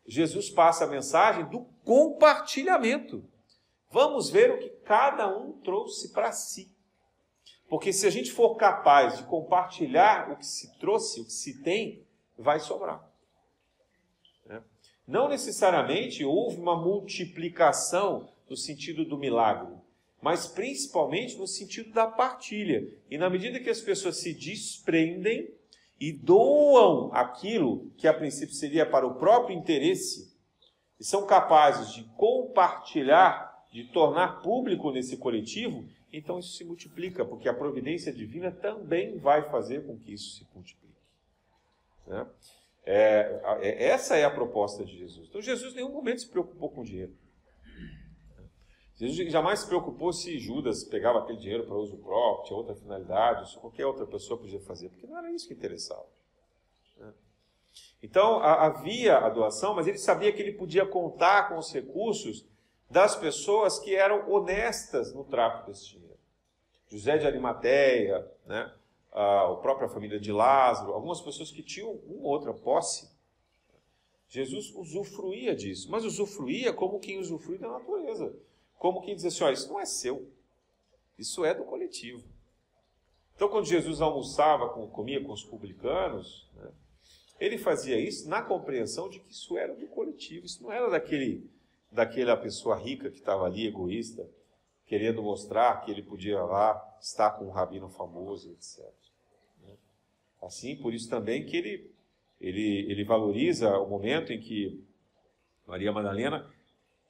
Jesus passa a mensagem do compartilhamento. Vamos ver o que cada um trouxe para si. Porque se a gente for capaz de compartilhar o que se trouxe, o que se tem, vai sobrar. Né? Não necessariamente houve uma multiplicação no sentido do milagre, mas principalmente no sentido da partilha. E na medida que as pessoas se desprendem e doam aquilo que a princípio seria para o próprio interesse, e são capazes de compartilhar, de tornar público nesse coletivo, então isso se multiplica, porque a providência divina também vai fazer com que isso se multiplique. Né? É, é, essa é a proposta de Jesus. Então Jesus em nenhum momento se preocupou com dinheiro. Jesus jamais se preocupou se Judas pegava aquele dinheiro para uso próprio, tinha outra finalidade, ou se qualquer outra pessoa podia fazer, porque não era isso que interessava. Né? Então havia a doação, mas ele sabia que ele podia contar com os recursos das pessoas que eram honestas no trato desse dinheiro. José de Arimateia, né? a própria família de Lázaro, algumas pessoas que tinham uma outra posse. Jesus usufruía disso, mas usufruía como quem usufrui da natureza como quem diz assim: ó, isso não é seu, isso é do coletivo. Então, quando Jesus almoçava, com, comia com os publicanos, né, Ele fazia isso na compreensão de que isso era do coletivo, isso não era daquele, daquela pessoa rica que estava ali, egoísta, querendo mostrar que ele podia lá estar com um rabino famoso, etc. Né? Assim, por isso também que ele, ele, ele valoriza o momento em que Maria Madalena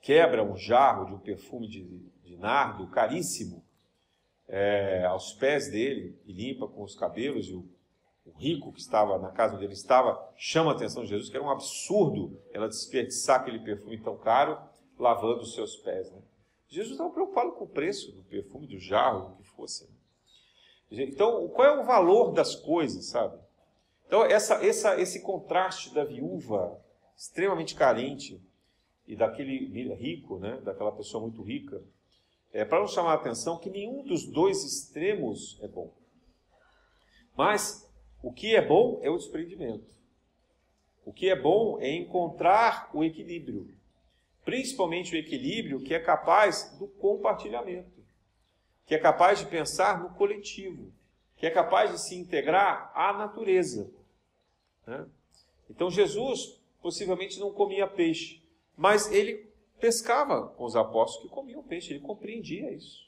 quebra um jarro de um perfume de, de nardo caríssimo é, aos pés dele e limpa com os cabelos e o, o rico que estava na casa onde ele estava chama a atenção de Jesus que era um absurdo ela desperdiçar aquele perfume tão caro lavando os seus pés. Né? Jesus estava preocupado com o preço do perfume, do jarro, o que fosse. Né? Então, qual é o valor das coisas, sabe? Então, essa, essa, esse contraste da viúva extremamente carente e daquele rico, né, daquela pessoa muito rica, é para nos chamar a atenção que nenhum dos dois extremos é bom. Mas o que é bom é o desprendimento. O que é bom é encontrar o equilíbrio, principalmente o equilíbrio que é capaz do compartilhamento, que é capaz de pensar no coletivo, que é capaz de se integrar à natureza. Né? Então Jesus possivelmente não comia peixe, mas ele pescava com os apóstolos que comiam peixe, ele compreendia isso.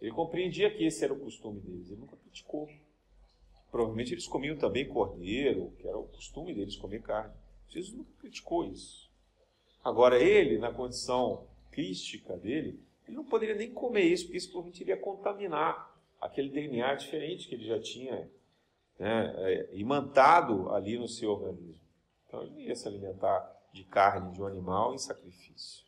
Ele compreendia que esse era o costume deles, ele nunca criticou. Provavelmente eles comiam também cordeiro, que era o costume deles comer carne. Jesus nunca criticou isso. Agora, ele, na condição crística dele, ele não poderia nem comer isso, porque isso provavelmente iria contaminar aquele DNA diferente que ele já tinha né, é, imantado ali no seu organismo. Então, ele não ia se alimentar de carne de um animal em sacrifício.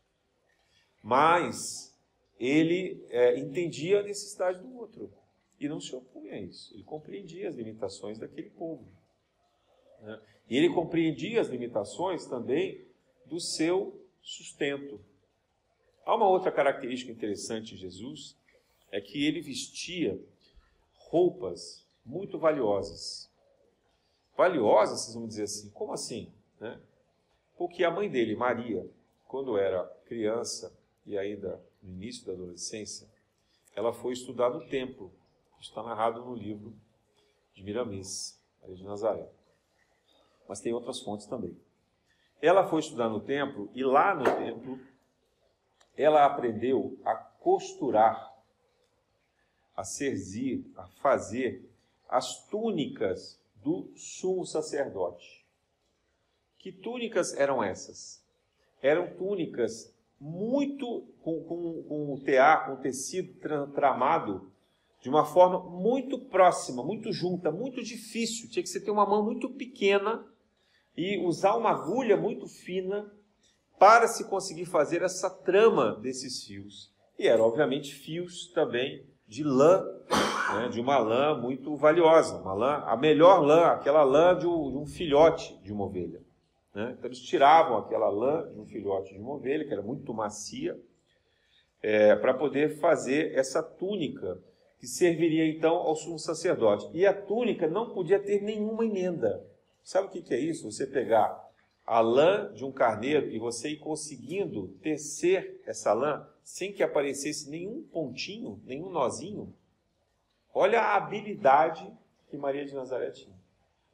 Mas ele é, entendia a necessidade do outro e não se opunha a isso. Ele compreendia as limitações daquele povo. Né? E ele compreendia as limitações também do seu sustento. Há uma outra característica interessante de Jesus, é que ele vestia roupas muito valiosas. Valiosas, vocês vão dizer assim, como assim? Né? Porque a mãe dele, Maria, quando era criança e ainda no início da adolescência, ela foi estudar no templo. Está narrado no livro de Miramês, Maria de Nazaré. Mas tem outras fontes também. Ela foi estudar no templo e lá no templo ela aprendeu a costurar, a serzir, a fazer as túnicas do sumo sacerdote. Que túnicas eram essas? Eram túnicas muito com, com, com tear, com tecido tramado de uma forma muito próxima, muito junta, muito difícil. Tinha que você ter uma mão muito pequena e usar uma agulha muito fina para se conseguir fazer essa trama desses fios. E eram, obviamente, fios também de lã, né, de uma lã muito valiosa, uma lã, a melhor lã, aquela lã de um, de um filhote de uma ovelha. Né? Então eles tiravam aquela lã de um filhote de uma ovelha, que era muito macia, é, para poder fazer essa túnica, que serviria então ao sumo sacerdote. E a túnica não podia ter nenhuma emenda. Sabe o que, é isso? Você pegar a lã de um carneiro e você ir conseguindo tecer essa lã sem que aparecesse nenhum pontinho, nenhum nozinho. Olha a habilidade que Maria de Nazaré tinha.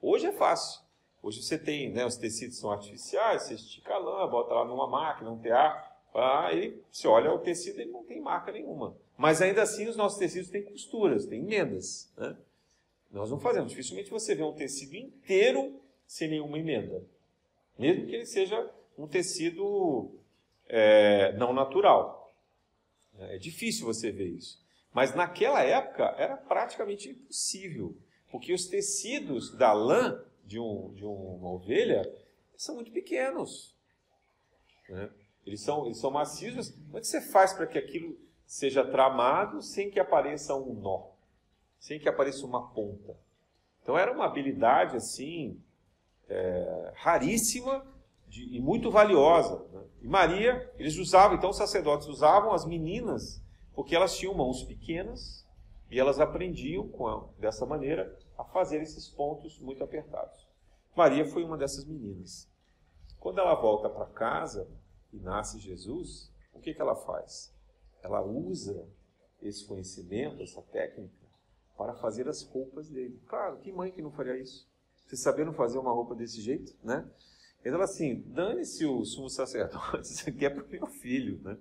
Hoje é fácil. Hoje você tem, né, os tecidos são artificiais, você estica a lã, bota lá numa máquina, um tear, ah, você olha o tecido, ele não tem marca nenhuma. Mas ainda assim os nossos tecidos têm costuras, têm emendas. Né? Nós não fazemos. Dificilmente você vê um tecido inteiro sem nenhuma emenda. Mesmo que ele seja um tecido é, não natural. É difícil você ver isso. Mas naquela época era praticamente impossível. Porque os tecidos da lã de, um, de uma ovelha são muito pequenos. Né? Eles, são, eles são macios, como é que você faz para que aquilo seja tramado sem que apareça um nó? Sem que apareça uma ponta? Então era uma habilidade assim é, raríssima de, e muito valiosa. Né? E Maria, eles usavam, então os sacerdotes usavam as meninas, porque elas tinham mãos pequenas e elas aprendiam a, dessa maneira a fazer esses pontos muito apertados. Maria foi uma dessas meninas. Quando ela volta para casa e nasce Jesus, o que, que ela faz? Ela usa esse conhecimento, essa técnica, para fazer as roupas dele. Claro, que mãe que não faria isso? Vocês saberam fazer uma roupa desse jeito, né? Ele fala assim, dane-se o sumo sacerdote, [LAUGHS] isso aqui é para o meu filho, né?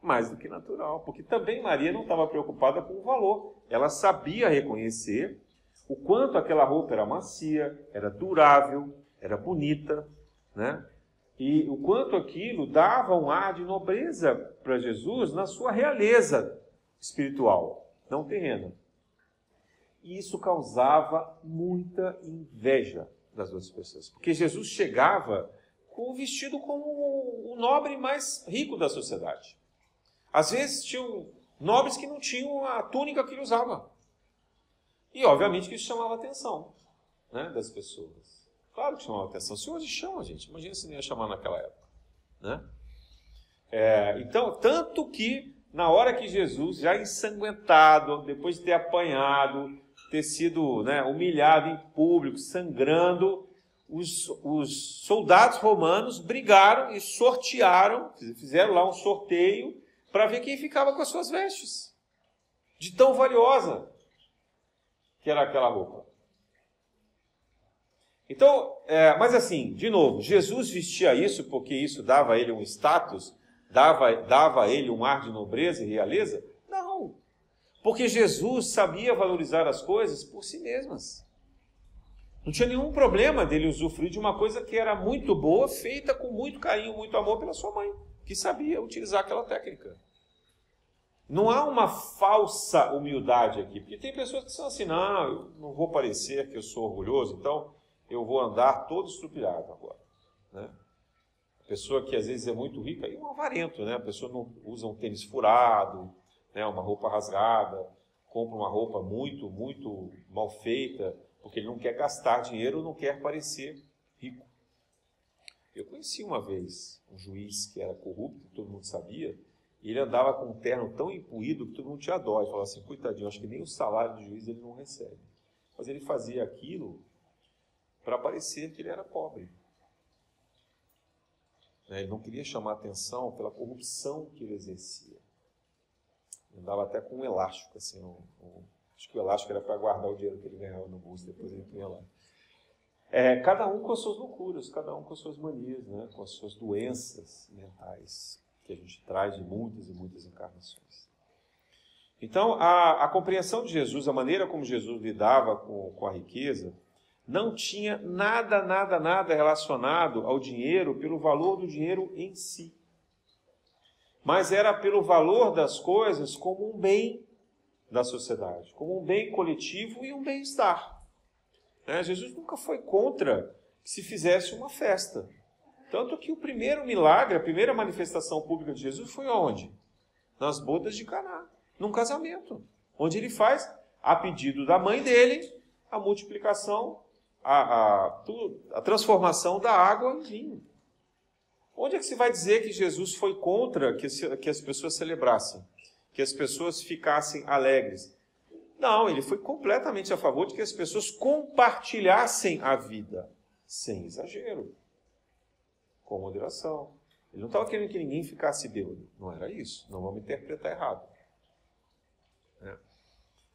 Mais do que natural, porque também Maria não estava preocupada com o valor. Ela sabia reconhecer o quanto aquela roupa era macia, era durável, era bonita, né? E o quanto aquilo dava um ar de nobreza para Jesus na sua realeza espiritual, não terrena. E isso causava muita inveja das outras pessoas, porque Jesus chegava com vestido como o nobre mais rico da sociedade. Às vezes tinham nobres que não tinham a túnica que ele usava. E obviamente que isso chamava a atenção né, das pessoas. Claro que chamava atenção. Se hoje chama, gente, imagina se não ia chamar naquela época. Né? É, então, tanto que na hora que Jesus, já ensanguentado, depois de ter apanhado, ter sido né, humilhado em público, sangrando, os, os soldados romanos brigaram e sortearam, fizeram lá um sorteio para ver quem ficava com as suas vestes. De tão valiosa que era aquela roupa. Então, é, mas assim, de novo, Jesus vestia isso porque isso dava a ele um status, dava, dava a ele um ar de nobreza e realeza? Não. Porque Jesus sabia valorizar as coisas por si mesmas. Não tinha nenhum problema dele usufruir de uma coisa que era muito boa, feita com muito carinho, muito amor pela sua mãe, que sabia utilizar aquela técnica. Não há uma falsa humildade aqui, porque tem pessoas que são assim, não, eu não vou parecer que eu sou orgulhoso, então eu vou andar todo estrupilhado agora. Né? A pessoa que às vezes é muito rica, e um avarento, né? A pessoa não usa um tênis furado, né? uma roupa rasgada, compra uma roupa muito, muito mal feita, porque ele não quer gastar dinheiro, não quer parecer rico. Eu conheci uma vez um juiz que era corrupto, todo mundo sabia, e ele andava com um terno tão impuído que todo mundo tinha dó. E falava assim, coitadinho, acho que nem o salário do juiz ele não recebe. Mas ele fazia aquilo para parecer que ele era pobre. Né, ele não queria chamar atenção pela corrupção que ele exercia. Ele andava até com um elástico, assim, um, um, acho que o elástico era para guardar o dinheiro que ele ganhava no bolso, depois ele punha lá. É, cada um com as suas loucuras, cada um com as suas manias, né, com as suas doenças mentais que a gente traz de muitas e muitas encarnações. Então, a, a compreensão de Jesus, a maneira como Jesus lidava com, com a riqueza, não tinha nada, nada, nada relacionado ao dinheiro pelo valor do dinheiro em si. Mas era pelo valor das coisas como um bem da sociedade, como um bem coletivo e um bem-estar. Né? Jesus nunca foi contra que se fizesse uma festa. Tanto que o primeiro milagre, a primeira manifestação pública de Jesus foi onde? Nas bodas de Caná, num casamento, onde ele faz, a pedido da mãe dele, a multiplicação, a, a, a transformação da água em vinho. Onde é que se vai dizer que Jesus foi contra que, que as pessoas celebrassem, que as pessoas ficassem alegres? Não, ele foi completamente a favor de que as pessoas compartilhassem a vida, sem exagero com moderação. Ele não estava querendo que ninguém ficasse bêbado. Não era isso. Não vamos interpretar errado. É.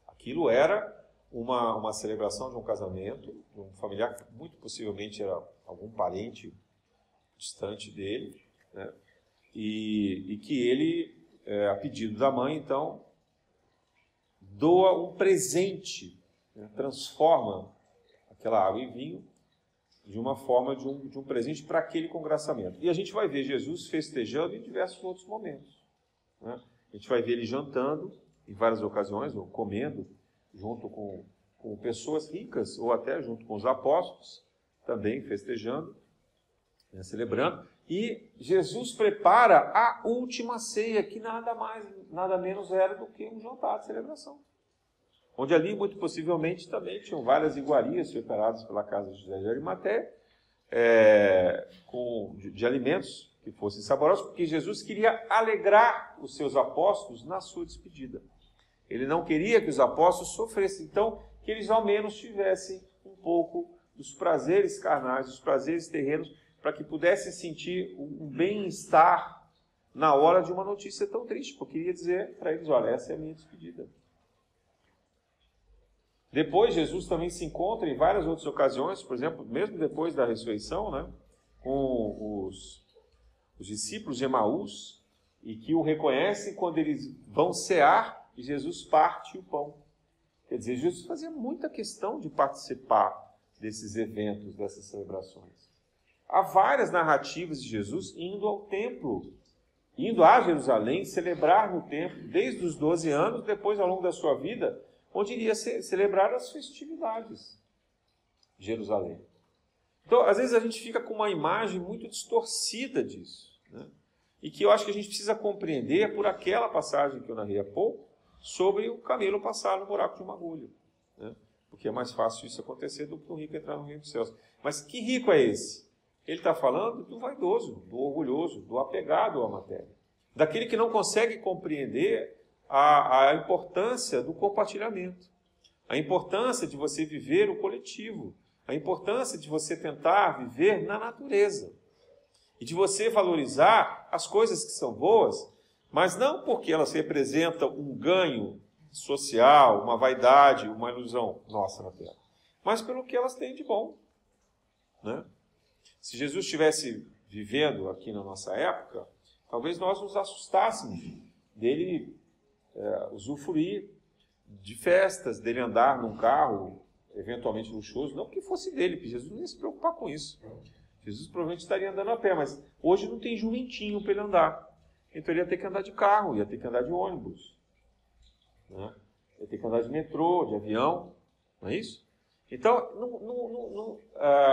Aquilo era uma, uma celebração de um casamento, de um familiar que muito possivelmente era algum parente distante dele, né? e, e, que ele, é, a pedido da mãe, então, doa um presente, né? transforma aquela água em vinho de uma forma de um, de um presente para aquele congraçamento. E a gente vai ver Jesus festejando em diversos outros momentos. Né? A gente vai ver ele jantando em várias ocasiões, ou comendo junto com, com pessoas ricas, ou até junto com os apóstolos, também festejando, né, celebrando. E Jesus prepara a última ceia, que nada mais, nada menos era do que um jantar de celebração onde ali, muito possivelmente, também tinham várias iguarias preparadas pela casa de José de Arimaté, é, com, de, de alimentos que fossem saborosos, porque Jesus queria alegrar os seus apóstolos na sua despedida. Ele não queria que os apóstolos sofressem, então, que eles ao menos tivessem um pouco dos prazeres carnais, dos prazeres terrenos, para que pudessem sentir um bem-estar na hora de uma notícia tão triste, porque queria dizer para eles: olha, essa é a minha despedida. Depois, Jesus também se encontra em várias outras ocasiões, por exemplo, mesmo depois da ressurreição, né, com os, os discípulos de Emaús, e que o reconhecem quando eles vão cear e Jesus parte o pão. Quer dizer, Jesus fazia muita questão de participar desses eventos, dessas celebrações. Há várias narrativas de Jesus indo ao templo, indo a Jerusalém, celebrar no templo, desde os 12 anos, depois ao longo da sua vida, onde iria celebrar as festividades de Jerusalém. Então, às vezes a gente fica com uma imagem muito distorcida disso. Né? E que eu acho que a gente precisa compreender por aquela passagem que eu narrei há pouco, sobre o camelo passar no buraco de uma agulha. Né? Porque é mais fácil isso acontecer do que o rico entrar no reino dos céus. Mas que rico é esse? Ele está falando do vaidoso, do orgulhoso, do apegado à matéria. Daquele que não consegue compreender a, a importância do compartilhamento, a importância de você viver o coletivo, a importância de você tentar viver na natureza e de você valorizar as coisas que são boas, mas não porque elas representam um ganho social, uma vaidade, uma ilusão nossa na Terra, mas pelo que elas têm de bom. Né? Se Jesus estivesse vivendo aqui na nossa época, talvez nós nos assustássemos dele é, usufruir de festas, dele andar num carro eventualmente luxuoso, não que fosse dele, porque Jesus não se preocupar com isso. Jesus provavelmente estaria andando a pé, mas hoje não tem jumentinho para ele andar. Então ele ia ter que andar de carro, ia ter que andar de ônibus, né? ia ter que andar de metrô, de avião, não é isso? Então, não, não, não,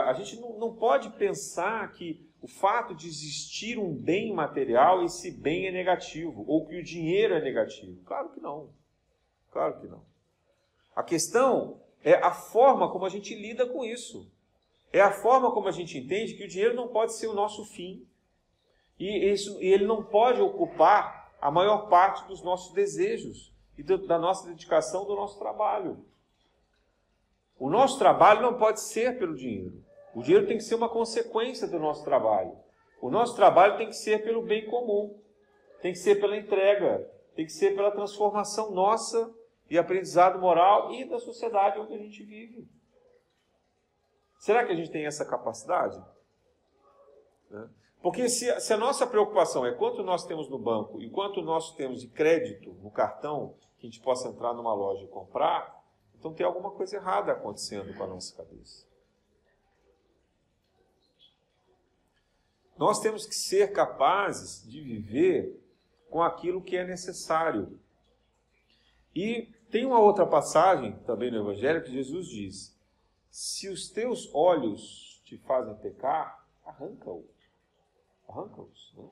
a gente não pode pensar que o fato de existir um bem material, esse bem é negativo, ou que o dinheiro é negativo. Claro que não. Claro que não. A questão é a forma como a gente lida com isso. É a forma como a gente entende que o dinheiro não pode ser o nosso fim. E, isso, e ele não pode ocupar a maior parte dos nossos desejos e do, da nossa dedicação, do nosso trabalho. O nosso trabalho não pode ser pelo dinheiro. O dinheiro tem que ser uma consequência do nosso trabalho. O nosso trabalho tem que ser pelo bem comum, tem que ser pela entrega, tem que ser pela transformação nossa e aprendizado moral e da sociedade onde a gente vive. Será que a gente tem essa capacidade? Né? Porque se, se, a nossa preocupação é quanto nós temos no banco e quanto nós temos de crédito no cartão, que a gente possa entrar numa loja e comprar, então tem alguma coisa errada acontecendo com a nossa cabeça. Nós temos que ser capazes de viver com aquilo que é necessário. E tem uma outra passagem também no Evangelho que Jesus diz: Se os teus olhos te fazem pecar, arranca-os. Arranca-os. Né?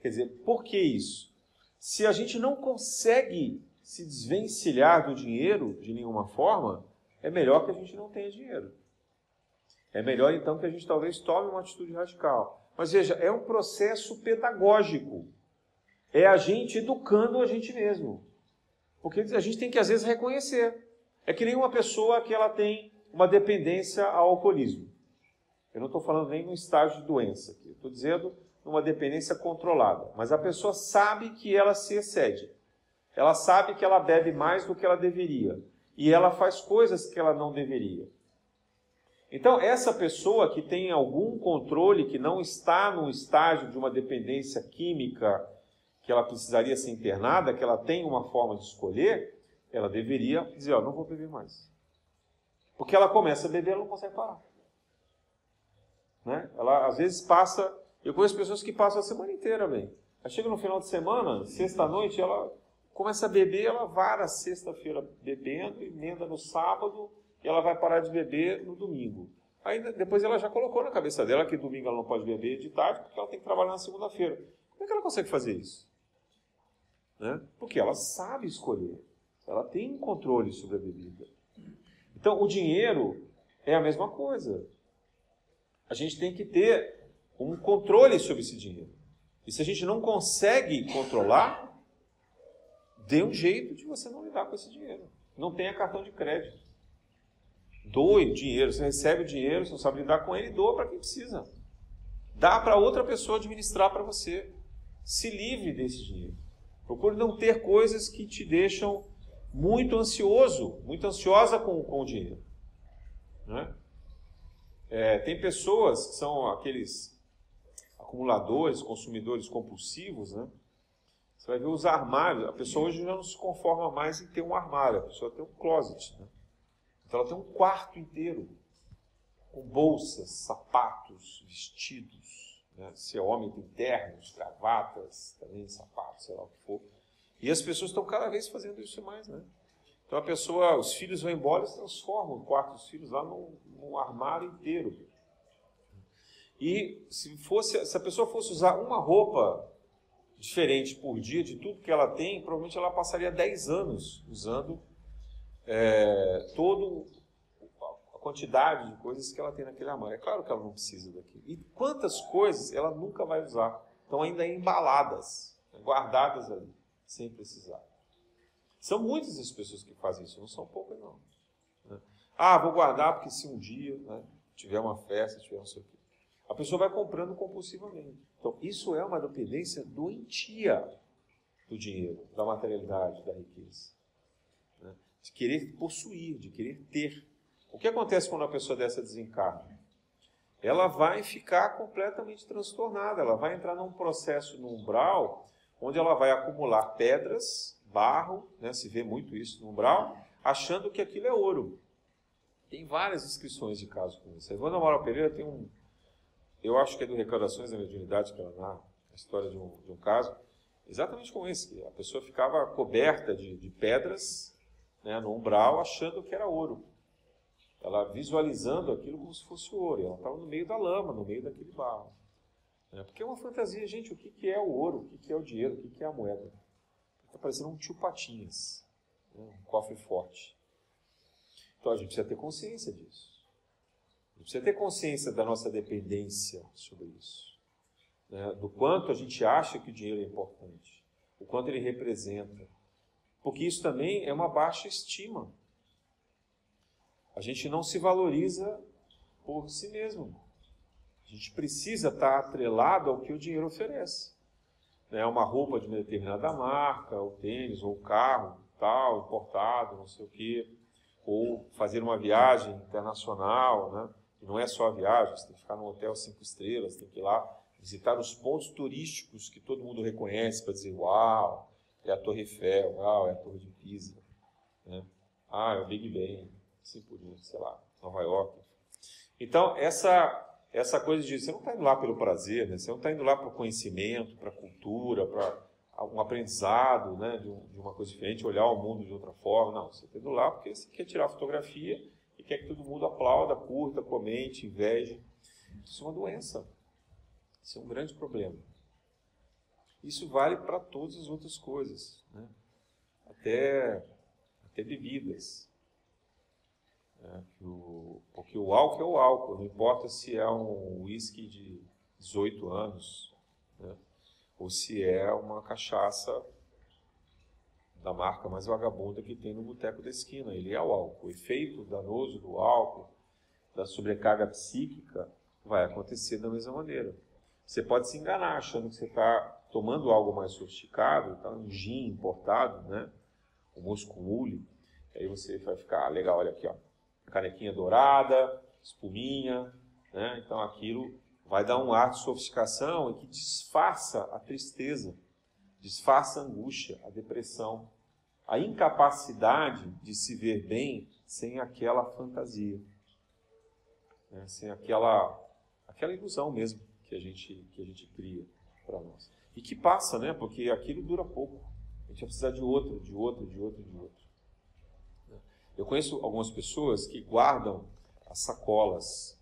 Quer dizer, por que isso? Se a gente não consegue se desvencilhar do dinheiro de nenhuma forma, é melhor que a gente não tenha dinheiro. É melhor então que a gente talvez tome uma atitude radical. Mas veja, é um processo pedagógico. É a gente educando a gente mesmo. Porque a gente tem que às vezes reconhecer. É que nem uma pessoa que ela tem uma dependência ao alcoolismo. Eu não estou falando nem no estágio de doença aqui. Estou dizendo numa dependência controlada. Mas a pessoa sabe que ela se excede. Ela sabe que ela bebe mais do que ela deveria. E ela faz coisas que ela não deveria. Então, essa pessoa que tem algum controle, que não está no estágio de uma dependência química, que ela precisaria ser internada, que ela tem uma forma de escolher, ela deveria dizer: Ó, não vou beber mais. Porque ela começa a beber, ela não consegue parar. Né? Ela às vezes passa. Eu conheço pessoas que passam a semana inteira bem. Chega no final de semana, sexta-noite, ela começa a beber, ela vara sexta-feira bebendo, emenda no sábado, e ela vai parar de beber no domingo. Aí depois ela já colocou na cabeça dela que domingo ela não pode beber de tarde porque ela tem que trabalhar na segunda-feira. Como é que ela consegue fazer isso? Né? Porque ela sabe escolher. Ela tem controle sobre a bebida. Então, o dinheiro é a mesma coisa. A gente tem que ter um controle sobre esse dinheiro. E se a gente não consegue controlar, dê um jeito de você não lidar com esse dinheiro. Não tenha cartão de crédito. Doe dinheiro, você recebe o dinheiro, você não sabe lidar com ele, doa para quem precisa. Dá para outra pessoa administrar para você. Se livre desse dinheiro. Procure não ter coisas que te deixam muito ansioso, muito ansiosa com, com o dinheiro. Né? É, tem pessoas que são aqueles acumuladores, consumidores compulsivos, né? Você vai ver os armários. A pessoa hoje já não se conforma mais em ter um armário, a pessoa tem um closet. Né? Então ela tem um quarto inteiro com bolsas, sapatos, vestidos. Né? Se é homem, tem ternos, gravatas, também sapatos, sei lá o que for. E as pessoas estão cada vez fazendo isso mais, né? Então a pessoa, os filhos vão embora e transformam o quarto dos filhos lá num, num armário inteiro. E se, fosse, se a pessoa fosse usar uma roupa diferente por dia de tudo que ela tem, provavelmente ela passaria 10 anos usando é, toda a quantidade de coisas que ela tem naquele armário. É claro que ela não precisa daquilo. E quantas coisas ela nunca vai usar? Estão ainda embaladas, guardadas ali, sem precisar. São muitas as pessoas que fazem isso, não são poucas não. Né? Ah, vou guardar porque se um dia né, tiver uma festa, tiver não sei o quê. A pessoa vai comprando compulsivamente. Então, isso é uma dependência doentia do dinheiro, da materialidade, da riqueza. Né? De querer possuir, de querer ter. O que acontece quando a pessoa dessa desencarna? Ela vai ficar completamente transtornada, ela vai entrar num processo no umbral onde ela vai acumular pedras, barro, né? se vê muito isso no umbral, achando que aquilo é ouro. Tem várias inscrições de casos com isso. A Ivana Moral Pereira tem um, eu acho que é do Recordações da Mediunidade, que ela narra a história de um, de um caso, exatamente com esse. A pessoa ficava coberta de, de pedras né, no umbral, achando que era ouro. Ela visualizando aquilo como se fosse ouro. ela estava no meio da lama, no meio daquele barro. Né, porque é uma fantasia, gente, o que, que é o ouro, o que, que é o dinheiro, o que, que é a moeda? Está parecendo um tio Patinhas, né, um cofre forte. Então a gente precisa ter consciência disso precisa ter consciência da nossa dependência sobre isso. Né? Do quanto a gente acha que o dinheiro é importante, o quanto ele representa. Porque isso também é uma baixa estima. A gente não se valoriza por si mesmo. A gente precisa estar atrelado ao que o dinheiro oferece. Né? Uma roupa de uma determinada marca, o tênis, ou carro, tal, importado, não sei o quê. Ou fazer uma viagem internacional, né? E não é só a viagem, você tem que ficar num hotel cinco estrelas, tem que ir lá visitar os pontos turísticos que todo mundo reconhece para dizer, uau, é a Torre Eiffel, uau, é a Torre de Pisa, né? ah, é o Big Ben, assim por diante, sei lá, Nova York. Então, essa, essa coisa de você não está indo lá pelo prazer, né? você não está indo lá para o conhecimento, para a cultura, para um aprendizado né? de, de, uma coisa diferente, olhar o mundo de outra forma. Não, você está indo lá porque você quer tirar fotografia quer que todo mundo aplauda, curta, comente, inveje. Isso é uma doença. Isso é um grande problema. Isso vale para todas as outras coisas, né? até, até bebidas. É, o, porque o álcool é o álcool, não importa se é um uísque de 18 anos, né? ou se é uma cachaça da marca mais vagabunda que tem no boteco da esquina. Ele é o álcool. O efeito danoso do álcool, da sobrecarga psíquica, vai acontecer da mesma maneira. Você pode se enganar achando que você está tomando algo mais sofisticado, tá? um gin importado, né? o muscumule, aí você vai ficar, ah, legal, olha aqui, ó, canequinha dourada, espuminha, né? então aquilo vai dar um ar de sofisticação e que disfarça a tristeza, disfarça a angústia, a depressão a incapacidade de se ver bem sem aquela fantasia, né? sem aquela, aquela ilusão mesmo que a gente, que a gente cria para nós. E que passa, né? porque aquilo dura pouco. A gente vai precisar de outro, de outro, de outro, de outro. Eu conheço algumas pessoas que guardam as sacolas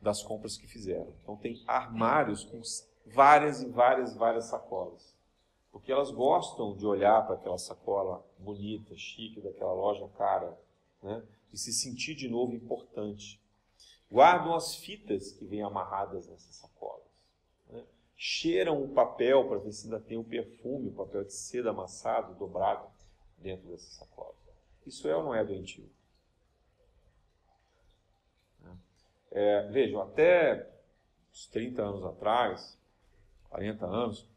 das compras que fizeram. Então tem armários com várias e várias, várias sacolas porque elas gostam de olhar para aquela sacola bonita, chique, daquela loja cara, né? e se sentir de novo importante. Guardam as fitas que vêm amarradas nessas sacolas. Né? Cheiram o papel para ver se ainda tem o perfume, o papel de seda amassado, dobrado dentro dessa sacola. Isso é ou não é doentio? É, vejam, até uns 30 anos atrás, 40 anos,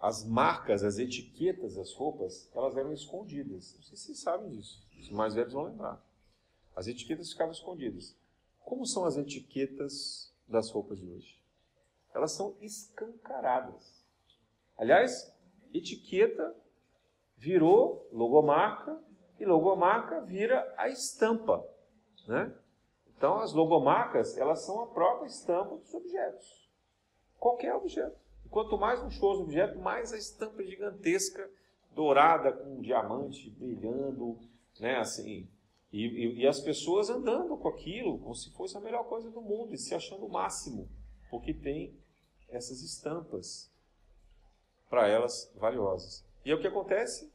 as marcas, as etiquetas das roupas, elas eram escondidas. Não sei se vocês sabem disso. Os mais velhos vão lembrar. As etiquetas ficavam escondidas. Como são as etiquetas das roupas de hoje? Elas são escancaradas. Aliás, etiqueta virou logomarca e logomarca vira a estampa, né? Então as logomarcas, elas são a própria estampa dos objetos. Qualquer objeto. Quanto mais luxuoso o objeto, mais a estampa gigantesca, dourada, com um diamante brilhando, né, assim, e, e, e, as pessoas andando com aquilo como se fosse a melhor coisa do mundo e se achando o máximo, porque tem essas estampas para elas valiosas. E é o que acontece?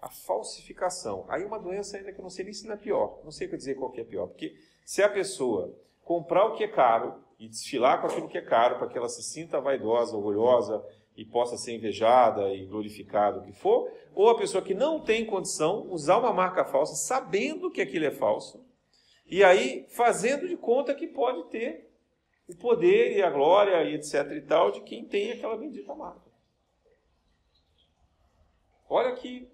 A falsificação. Aí uma doença ainda que eu não sei nem se não é pior. Não sei o que dizer qual que é pior. Porque se a pessoa comprar o que é caro e desfilar com aquilo que é caro para que ela se sinta vaidosa, orgulhosa e possa ser invejada e glorificada, o que for, ou a pessoa que não tem condição usar uma marca falsa, sabendo que aquilo é falso, e aí fazendo de conta que pode ter o poder e a glória e etc e tal de quem tem aquela bendita marca. Olha que,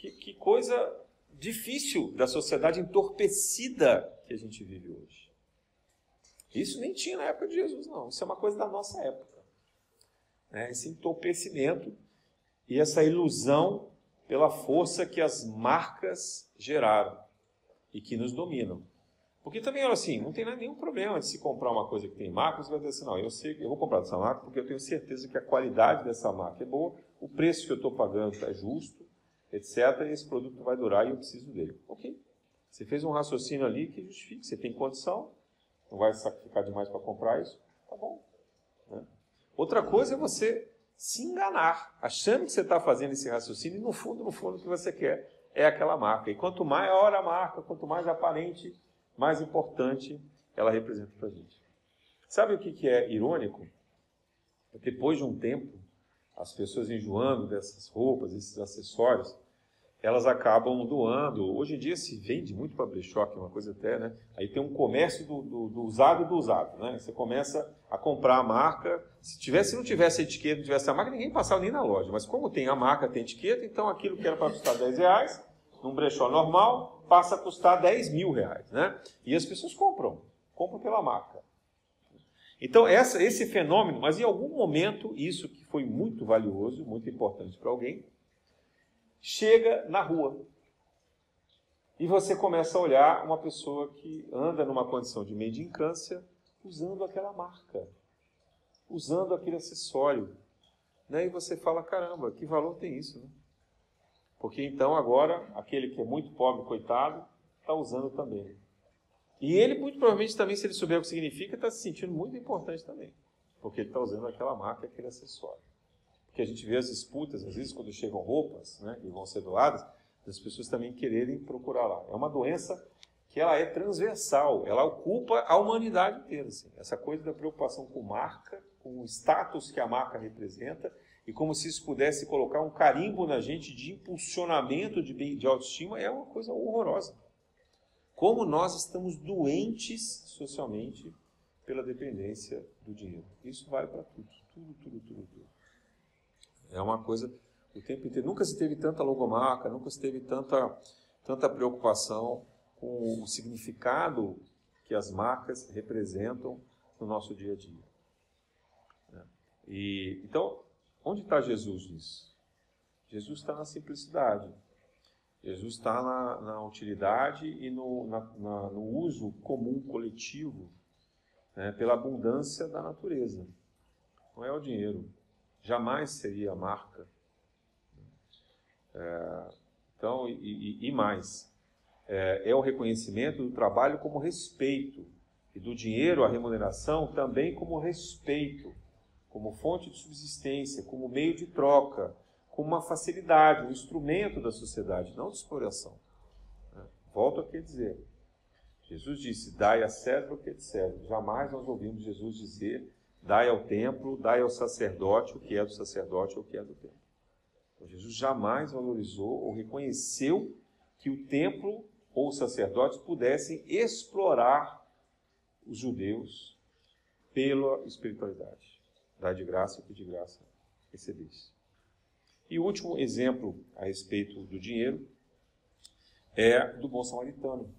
que, que coisa difícil da sociedade entorpecida que a gente vive hoje. Isso nem tinha na época de Jesus, não. Isso é uma coisa da nossa época. Né? Esse entorpecimento e essa ilusão pela força que as marcas geraram e que nos dominam. Porque também, assim, não tem nenhum problema de se comprar uma coisa que tem marca, você vai dizer assim, não, eu sei eu vou comprar dessa marca porque eu tenho certeza que a qualidade dessa marca é boa, o preço que eu estou pagando é justo, etc. E esse produto vai durar e eu preciso dele. Ok. Você fez um raciocínio ali que justifique. Você tem condição, não vai sacrificar demais para comprar isso. Tá bom. Né? Outra coisa é você se enganar, achando que você está fazendo esse raciocínio e no fundo, no fundo, o que você quer é aquela marca. E quanto maior a marca, quanto mais aparente, mais importante ela representa para a gente. Sabe o que é irônico? Depois de um tempo, as pessoas enjoando dessas roupas, esses acessórios, elas acabam doando. Hoje em dia se vende muito para brechó, que é uma coisa até, né? Aí tem um comércio do, do, do, usado e do usado, né? Você começa a comprar a marca. Se tivesse, se não tivesse etiqueta, não tivesse a marca, ninguém passava nem na loja. Mas como tem a marca, tem etiqueta, então aquilo que era para custar 10 reais, num brechó normal, passa a custar 10 mil reais, né? E as pessoas compram, compram pela marca. Então, essa, esse fenômeno, mas em algum momento, isso que foi muito valioso, muito importante para alguém, chega na rua. E você começa a olhar uma pessoa que anda numa condição de mendicância usando aquela marca, usando aquele acessório. Né? E você fala: caramba, que valor tem isso? Né? Porque então agora, aquele que é muito pobre, coitado, está usando também. E ele, muito provavelmente, também, se ele souber o que significa, está se sentindo muito importante também. Porque ele está usando aquela marca, aquele acessório. Porque a gente vê as disputas, às vezes, quando chegam roupas né, e vão ser doadas, as pessoas também quererem procurar lá. É uma doença que ela é transversal, ela ocupa a humanidade inteira. Assim. Essa coisa da preocupação com marca, com o status que a marca representa, e como se isso pudesse colocar um carimbo na gente de impulsionamento de, de autoestima, é uma coisa horrorosa. Como nós estamos doentes socialmente pela dependência do dinheiro. Isso vale para tudo, tudo, tudo, tudo, tudo. É uma coisa o tempo inteiro. Nunca se teve tanta logomarca, nunca se teve tanta, tanta preocupação com o significado que as marcas representam no nosso dia a dia. Né? E, então, onde está Jesus nisso? Jesus está na simplicidade. Jesus está na, na utilidade e no, na, na, no uso comum, coletivo, né, pela abundância da natureza. Não é o dinheiro. Jamais seria a marca. É, então, e, e mais, é, é o reconhecimento do trabalho como respeito e do dinheiro, a remuneração, também como respeito, como fonte de subsistência, como meio de troca, como uma facilidade, um instrumento da sociedade, não de exploração. Né? Volto a dizer. Jesus disse: Dai a César o que é de César. Jamais nós ouvimos Jesus dizer: Dai ao templo, dai ao sacerdote o que é do sacerdote ou o que é do templo. Então, Jesus jamais valorizou ou reconheceu que o templo ou os sacerdotes pudessem explorar os judeus pela espiritualidade. Dai de graça o que de graça recebeste. E o último exemplo a respeito do dinheiro é do bom samaritano.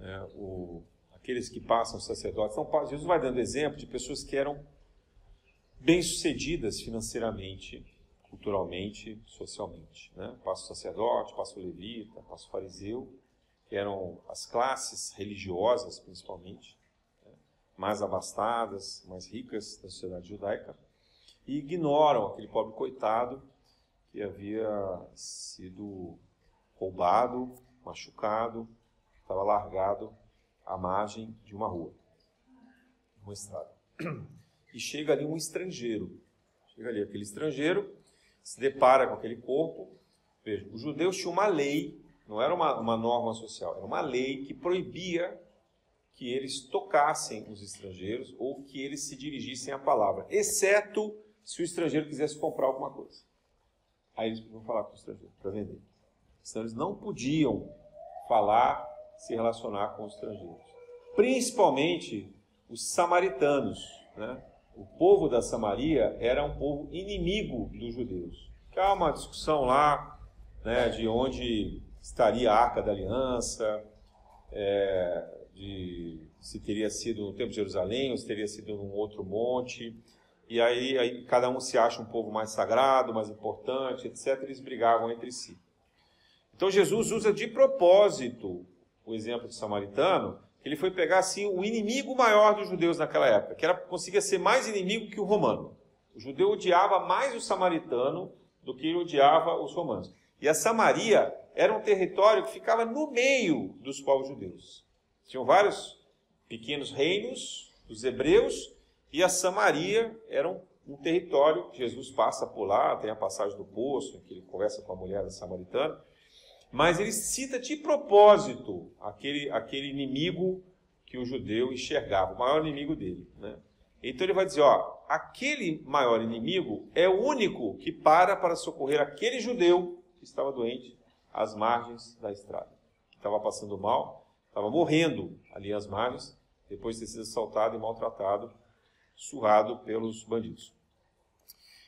É, o, aqueles que passam sacerdotes. Então, Jesus vai dando exemplo de pessoas que eram bem-sucedidas financeiramente, culturalmente, socialmente. Né? Passa o sacerdote, passa o levita, passa o fariseu, que eram as classes religiosas, principalmente, né? mais abastadas, mais ricas da sociedade judaica e ignoram aquele pobre coitado que havia sido roubado, machucado, estava largado à margem de uma rua, uma estrada. E chega ali um estrangeiro. Chega ali aquele estrangeiro, se depara com aquele corpo. Veja, os judeus tinham uma lei, não era uma, uma norma social, era uma lei que proibia que eles tocassem os estrangeiros ou que eles se dirigissem à palavra, exceto se o estrangeiro quisesse comprar alguma coisa. Aí eles podiam falar com o estrangeiro para vender. Senão eles não podiam falar, se relacionar com os estrangeiros. Principalmente os samaritanos. Né? O povo da Samaria era um povo inimigo dos judeus. Há uma discussão lá né, de onde estaria a Arca da Aliança, é, de se teria sido no Templo de Jerusalém ou se teria sido num outro monte e aí, aí, cada um se acha um povo mais sagrado, mais importante, etc. Eles brigavam entre si. Então Jesus usa de propósito o exemplo do samaritano, ele foi pegar assim o inimigo maior dos judeus naquela época, que era conseguia ser mais inimigo que o romano. O judeu odiava mais o samaritano do que ele odiava os romanos. E a Samaria era um território que ficava no meio dos povos judeus. Tinham vários pequenos reinos dos hebreus e a Samaria era um, um território que Jesus passa por lá, tem a passagem do poço, em que ele conversa com a mulher da samaritana, mas ele cita de propósito aquele, aquele inimigo que o judeu enxergava, o maior inimigo dele. Né? Então ele vai dizer: ó, aquele maior inimigo é o único que para para socorrer aquele judeu que estava doente às margens da estrada, que estava passando mal, estava morrendo ali às margens, depois de ter sido assaltado e maltratado surrado pelos bandidos.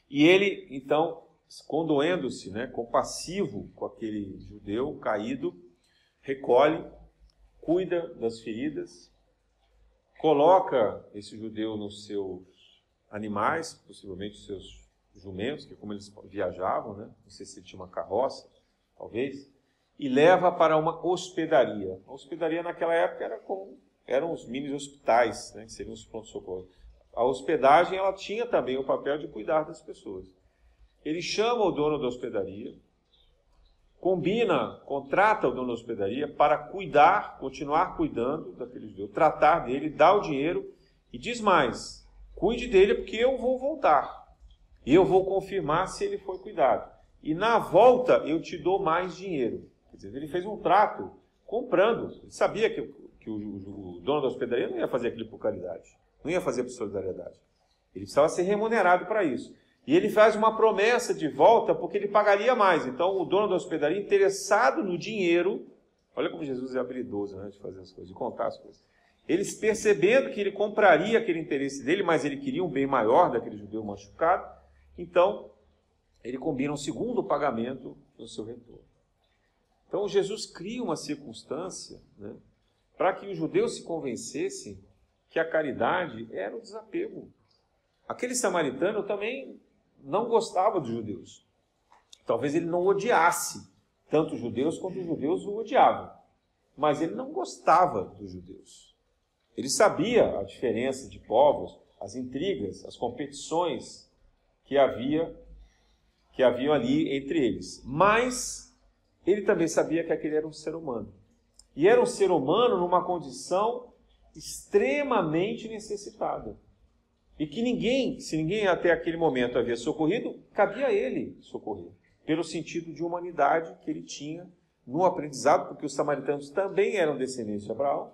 E ele, então, condoendo-se, né, compassivo com aquele judeu caído, recolhe, cuida das feridas, coloca esse judeu nos seus animais, possivelmente os seus jumentos, que é como eles viajavam, né? não sei se tinha uma carroça, talvez, e leva para uma hospedaria. A hospedaria naquela época era como, eram os mini hospitais, né? que seriam os pronto-socorro a hospedagem ela tinha também o papel de cuidar das pessoas. Ele chama o dono da hospedaria, combina, contrata o dono da hospedaria para cuidar, continuar cuidando daquele judeu, tratar dele, dar o dinheiro e diz mais: cuide dele porque eu vou voltar. E eu vou confirmar se ele foi cuidado. E na volta eu te dou mais dinheiro. Quer dizer, ele fez um trato comprando. Ele sabia que, que o, o, o dono da hospedaria não ia fazer aquilo por caridade. Não ia fazer por solidariedade. Ele precisava ser remunerado para isso. E ele faz uma promessa de volta porque ele pagaria mais. Então, o dono da hospedaria, interessado no dinheiro, olha como Jesus é habilidoso né, de fazer as coisas, de contar as coisas. Eles percebendo que ele compraria aquele interesse dele, mas ele queria um bem maior daquele judeu machucado, então ele combina um segundo pagamento no seu retorno. Então, Jesus cria uma circunstância né, para que os judeus se convencessem que a caridade era o desapego. Aquele samaritano também não gostava dos judeus. Talvez ele não odiasse tanto os judeus quanto os judeus o odiavam. Mas ele não gostava dos judeus. Ele sabia a diferença de povos, as intrigas, as competições que havia que haviam ali entre eles. Mas ele também sabia que aquele era um ser humano. E era um ser humano numa condição extremamente necessitada. E que ninguém, se ninguém até aquele momento havia socorrido, cabia a ele socorrer, pelo sentido de humanidade que ele tinha no aprendizado, porque os samaritanos também eram descendentes de Abraão.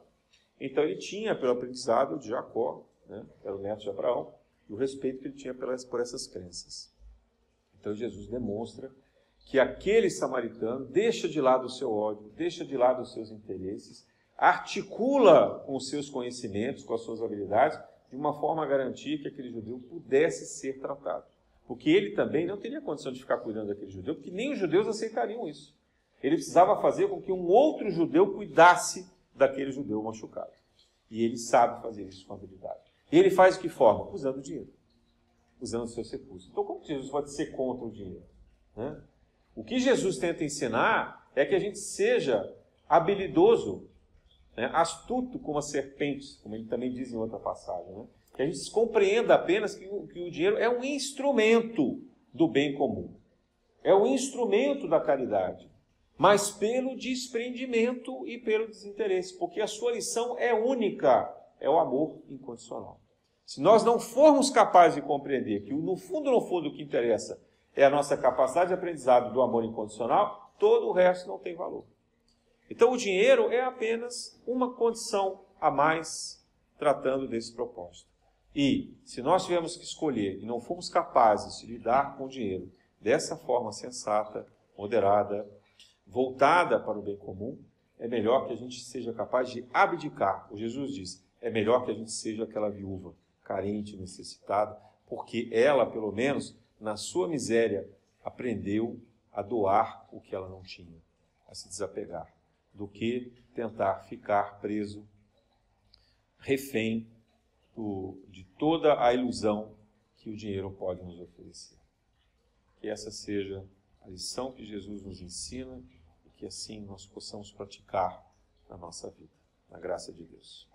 Então ele tinha, pelo aprendizado de Jacó, né, era o neto de Abraão, e o respeito que ele tinha pelas, por essas crenças. Então Jesus demonstra que aquele samaritano deixa de lado o seu ódio, deixa de lado os seus interesses articula com os seus conhecimentos, com as suas habilidades, de uma forma a garantir que aquele judeu pudesse ser tratado. Porque ele também não teria condição de ficar cuidando daquele judeu, porque nem os judeus aceitariam isso. Ele precisava fazer com que um outro judeu cuidasse daquele judeu machucado. E ele sabe fazer isso com habilidade. E ele faz de que forma? Usando dinheiro. Usando o seu recursos. Então, como Jesus pode ser contra o dinheiro? Né? O que Jesus tenta ensinar é que a gente seja habilidoso, né? astuto como as serpentes, como ele também diz em outra passagem. Né? Que a gente compreenda apenas que o, que o dinheiro é um instrumento do bem comum. É um instrumento da caridade mas pelo desprendimento e pelo desinteresse, porque a sua lição é única, é o amor incondicional. Se nós não formos capazes de compreender que no fundo, no fundo, o que interessa é a nossa capacidade de aprendizado do amor incondicional, todo o resto não tem valor. Então, o dinheiro é apenas uma condição a mais tratando desse propósito. E, se nós tivermos que escolher e não formos capazes de lidar com o dinheiro dessa forma sensata, moderada, voltada para o bem comum, é melhor que a gente seja capaz de abdicar. O Jesus diz: é melhor que a gente seja aquela viúva carente, necessitada, porque ela, pelo menos, na sua miséria, aprendeu a doar o que ela não tinha, a se desapegar, do que tentar ficar preso, refém do, de toda a ilusão que o dinheiro pode nos oferecer. Que essa seja a lição que Jesus nos ensina que assim nós possamos praticar na nossa vida, na graça de Deus.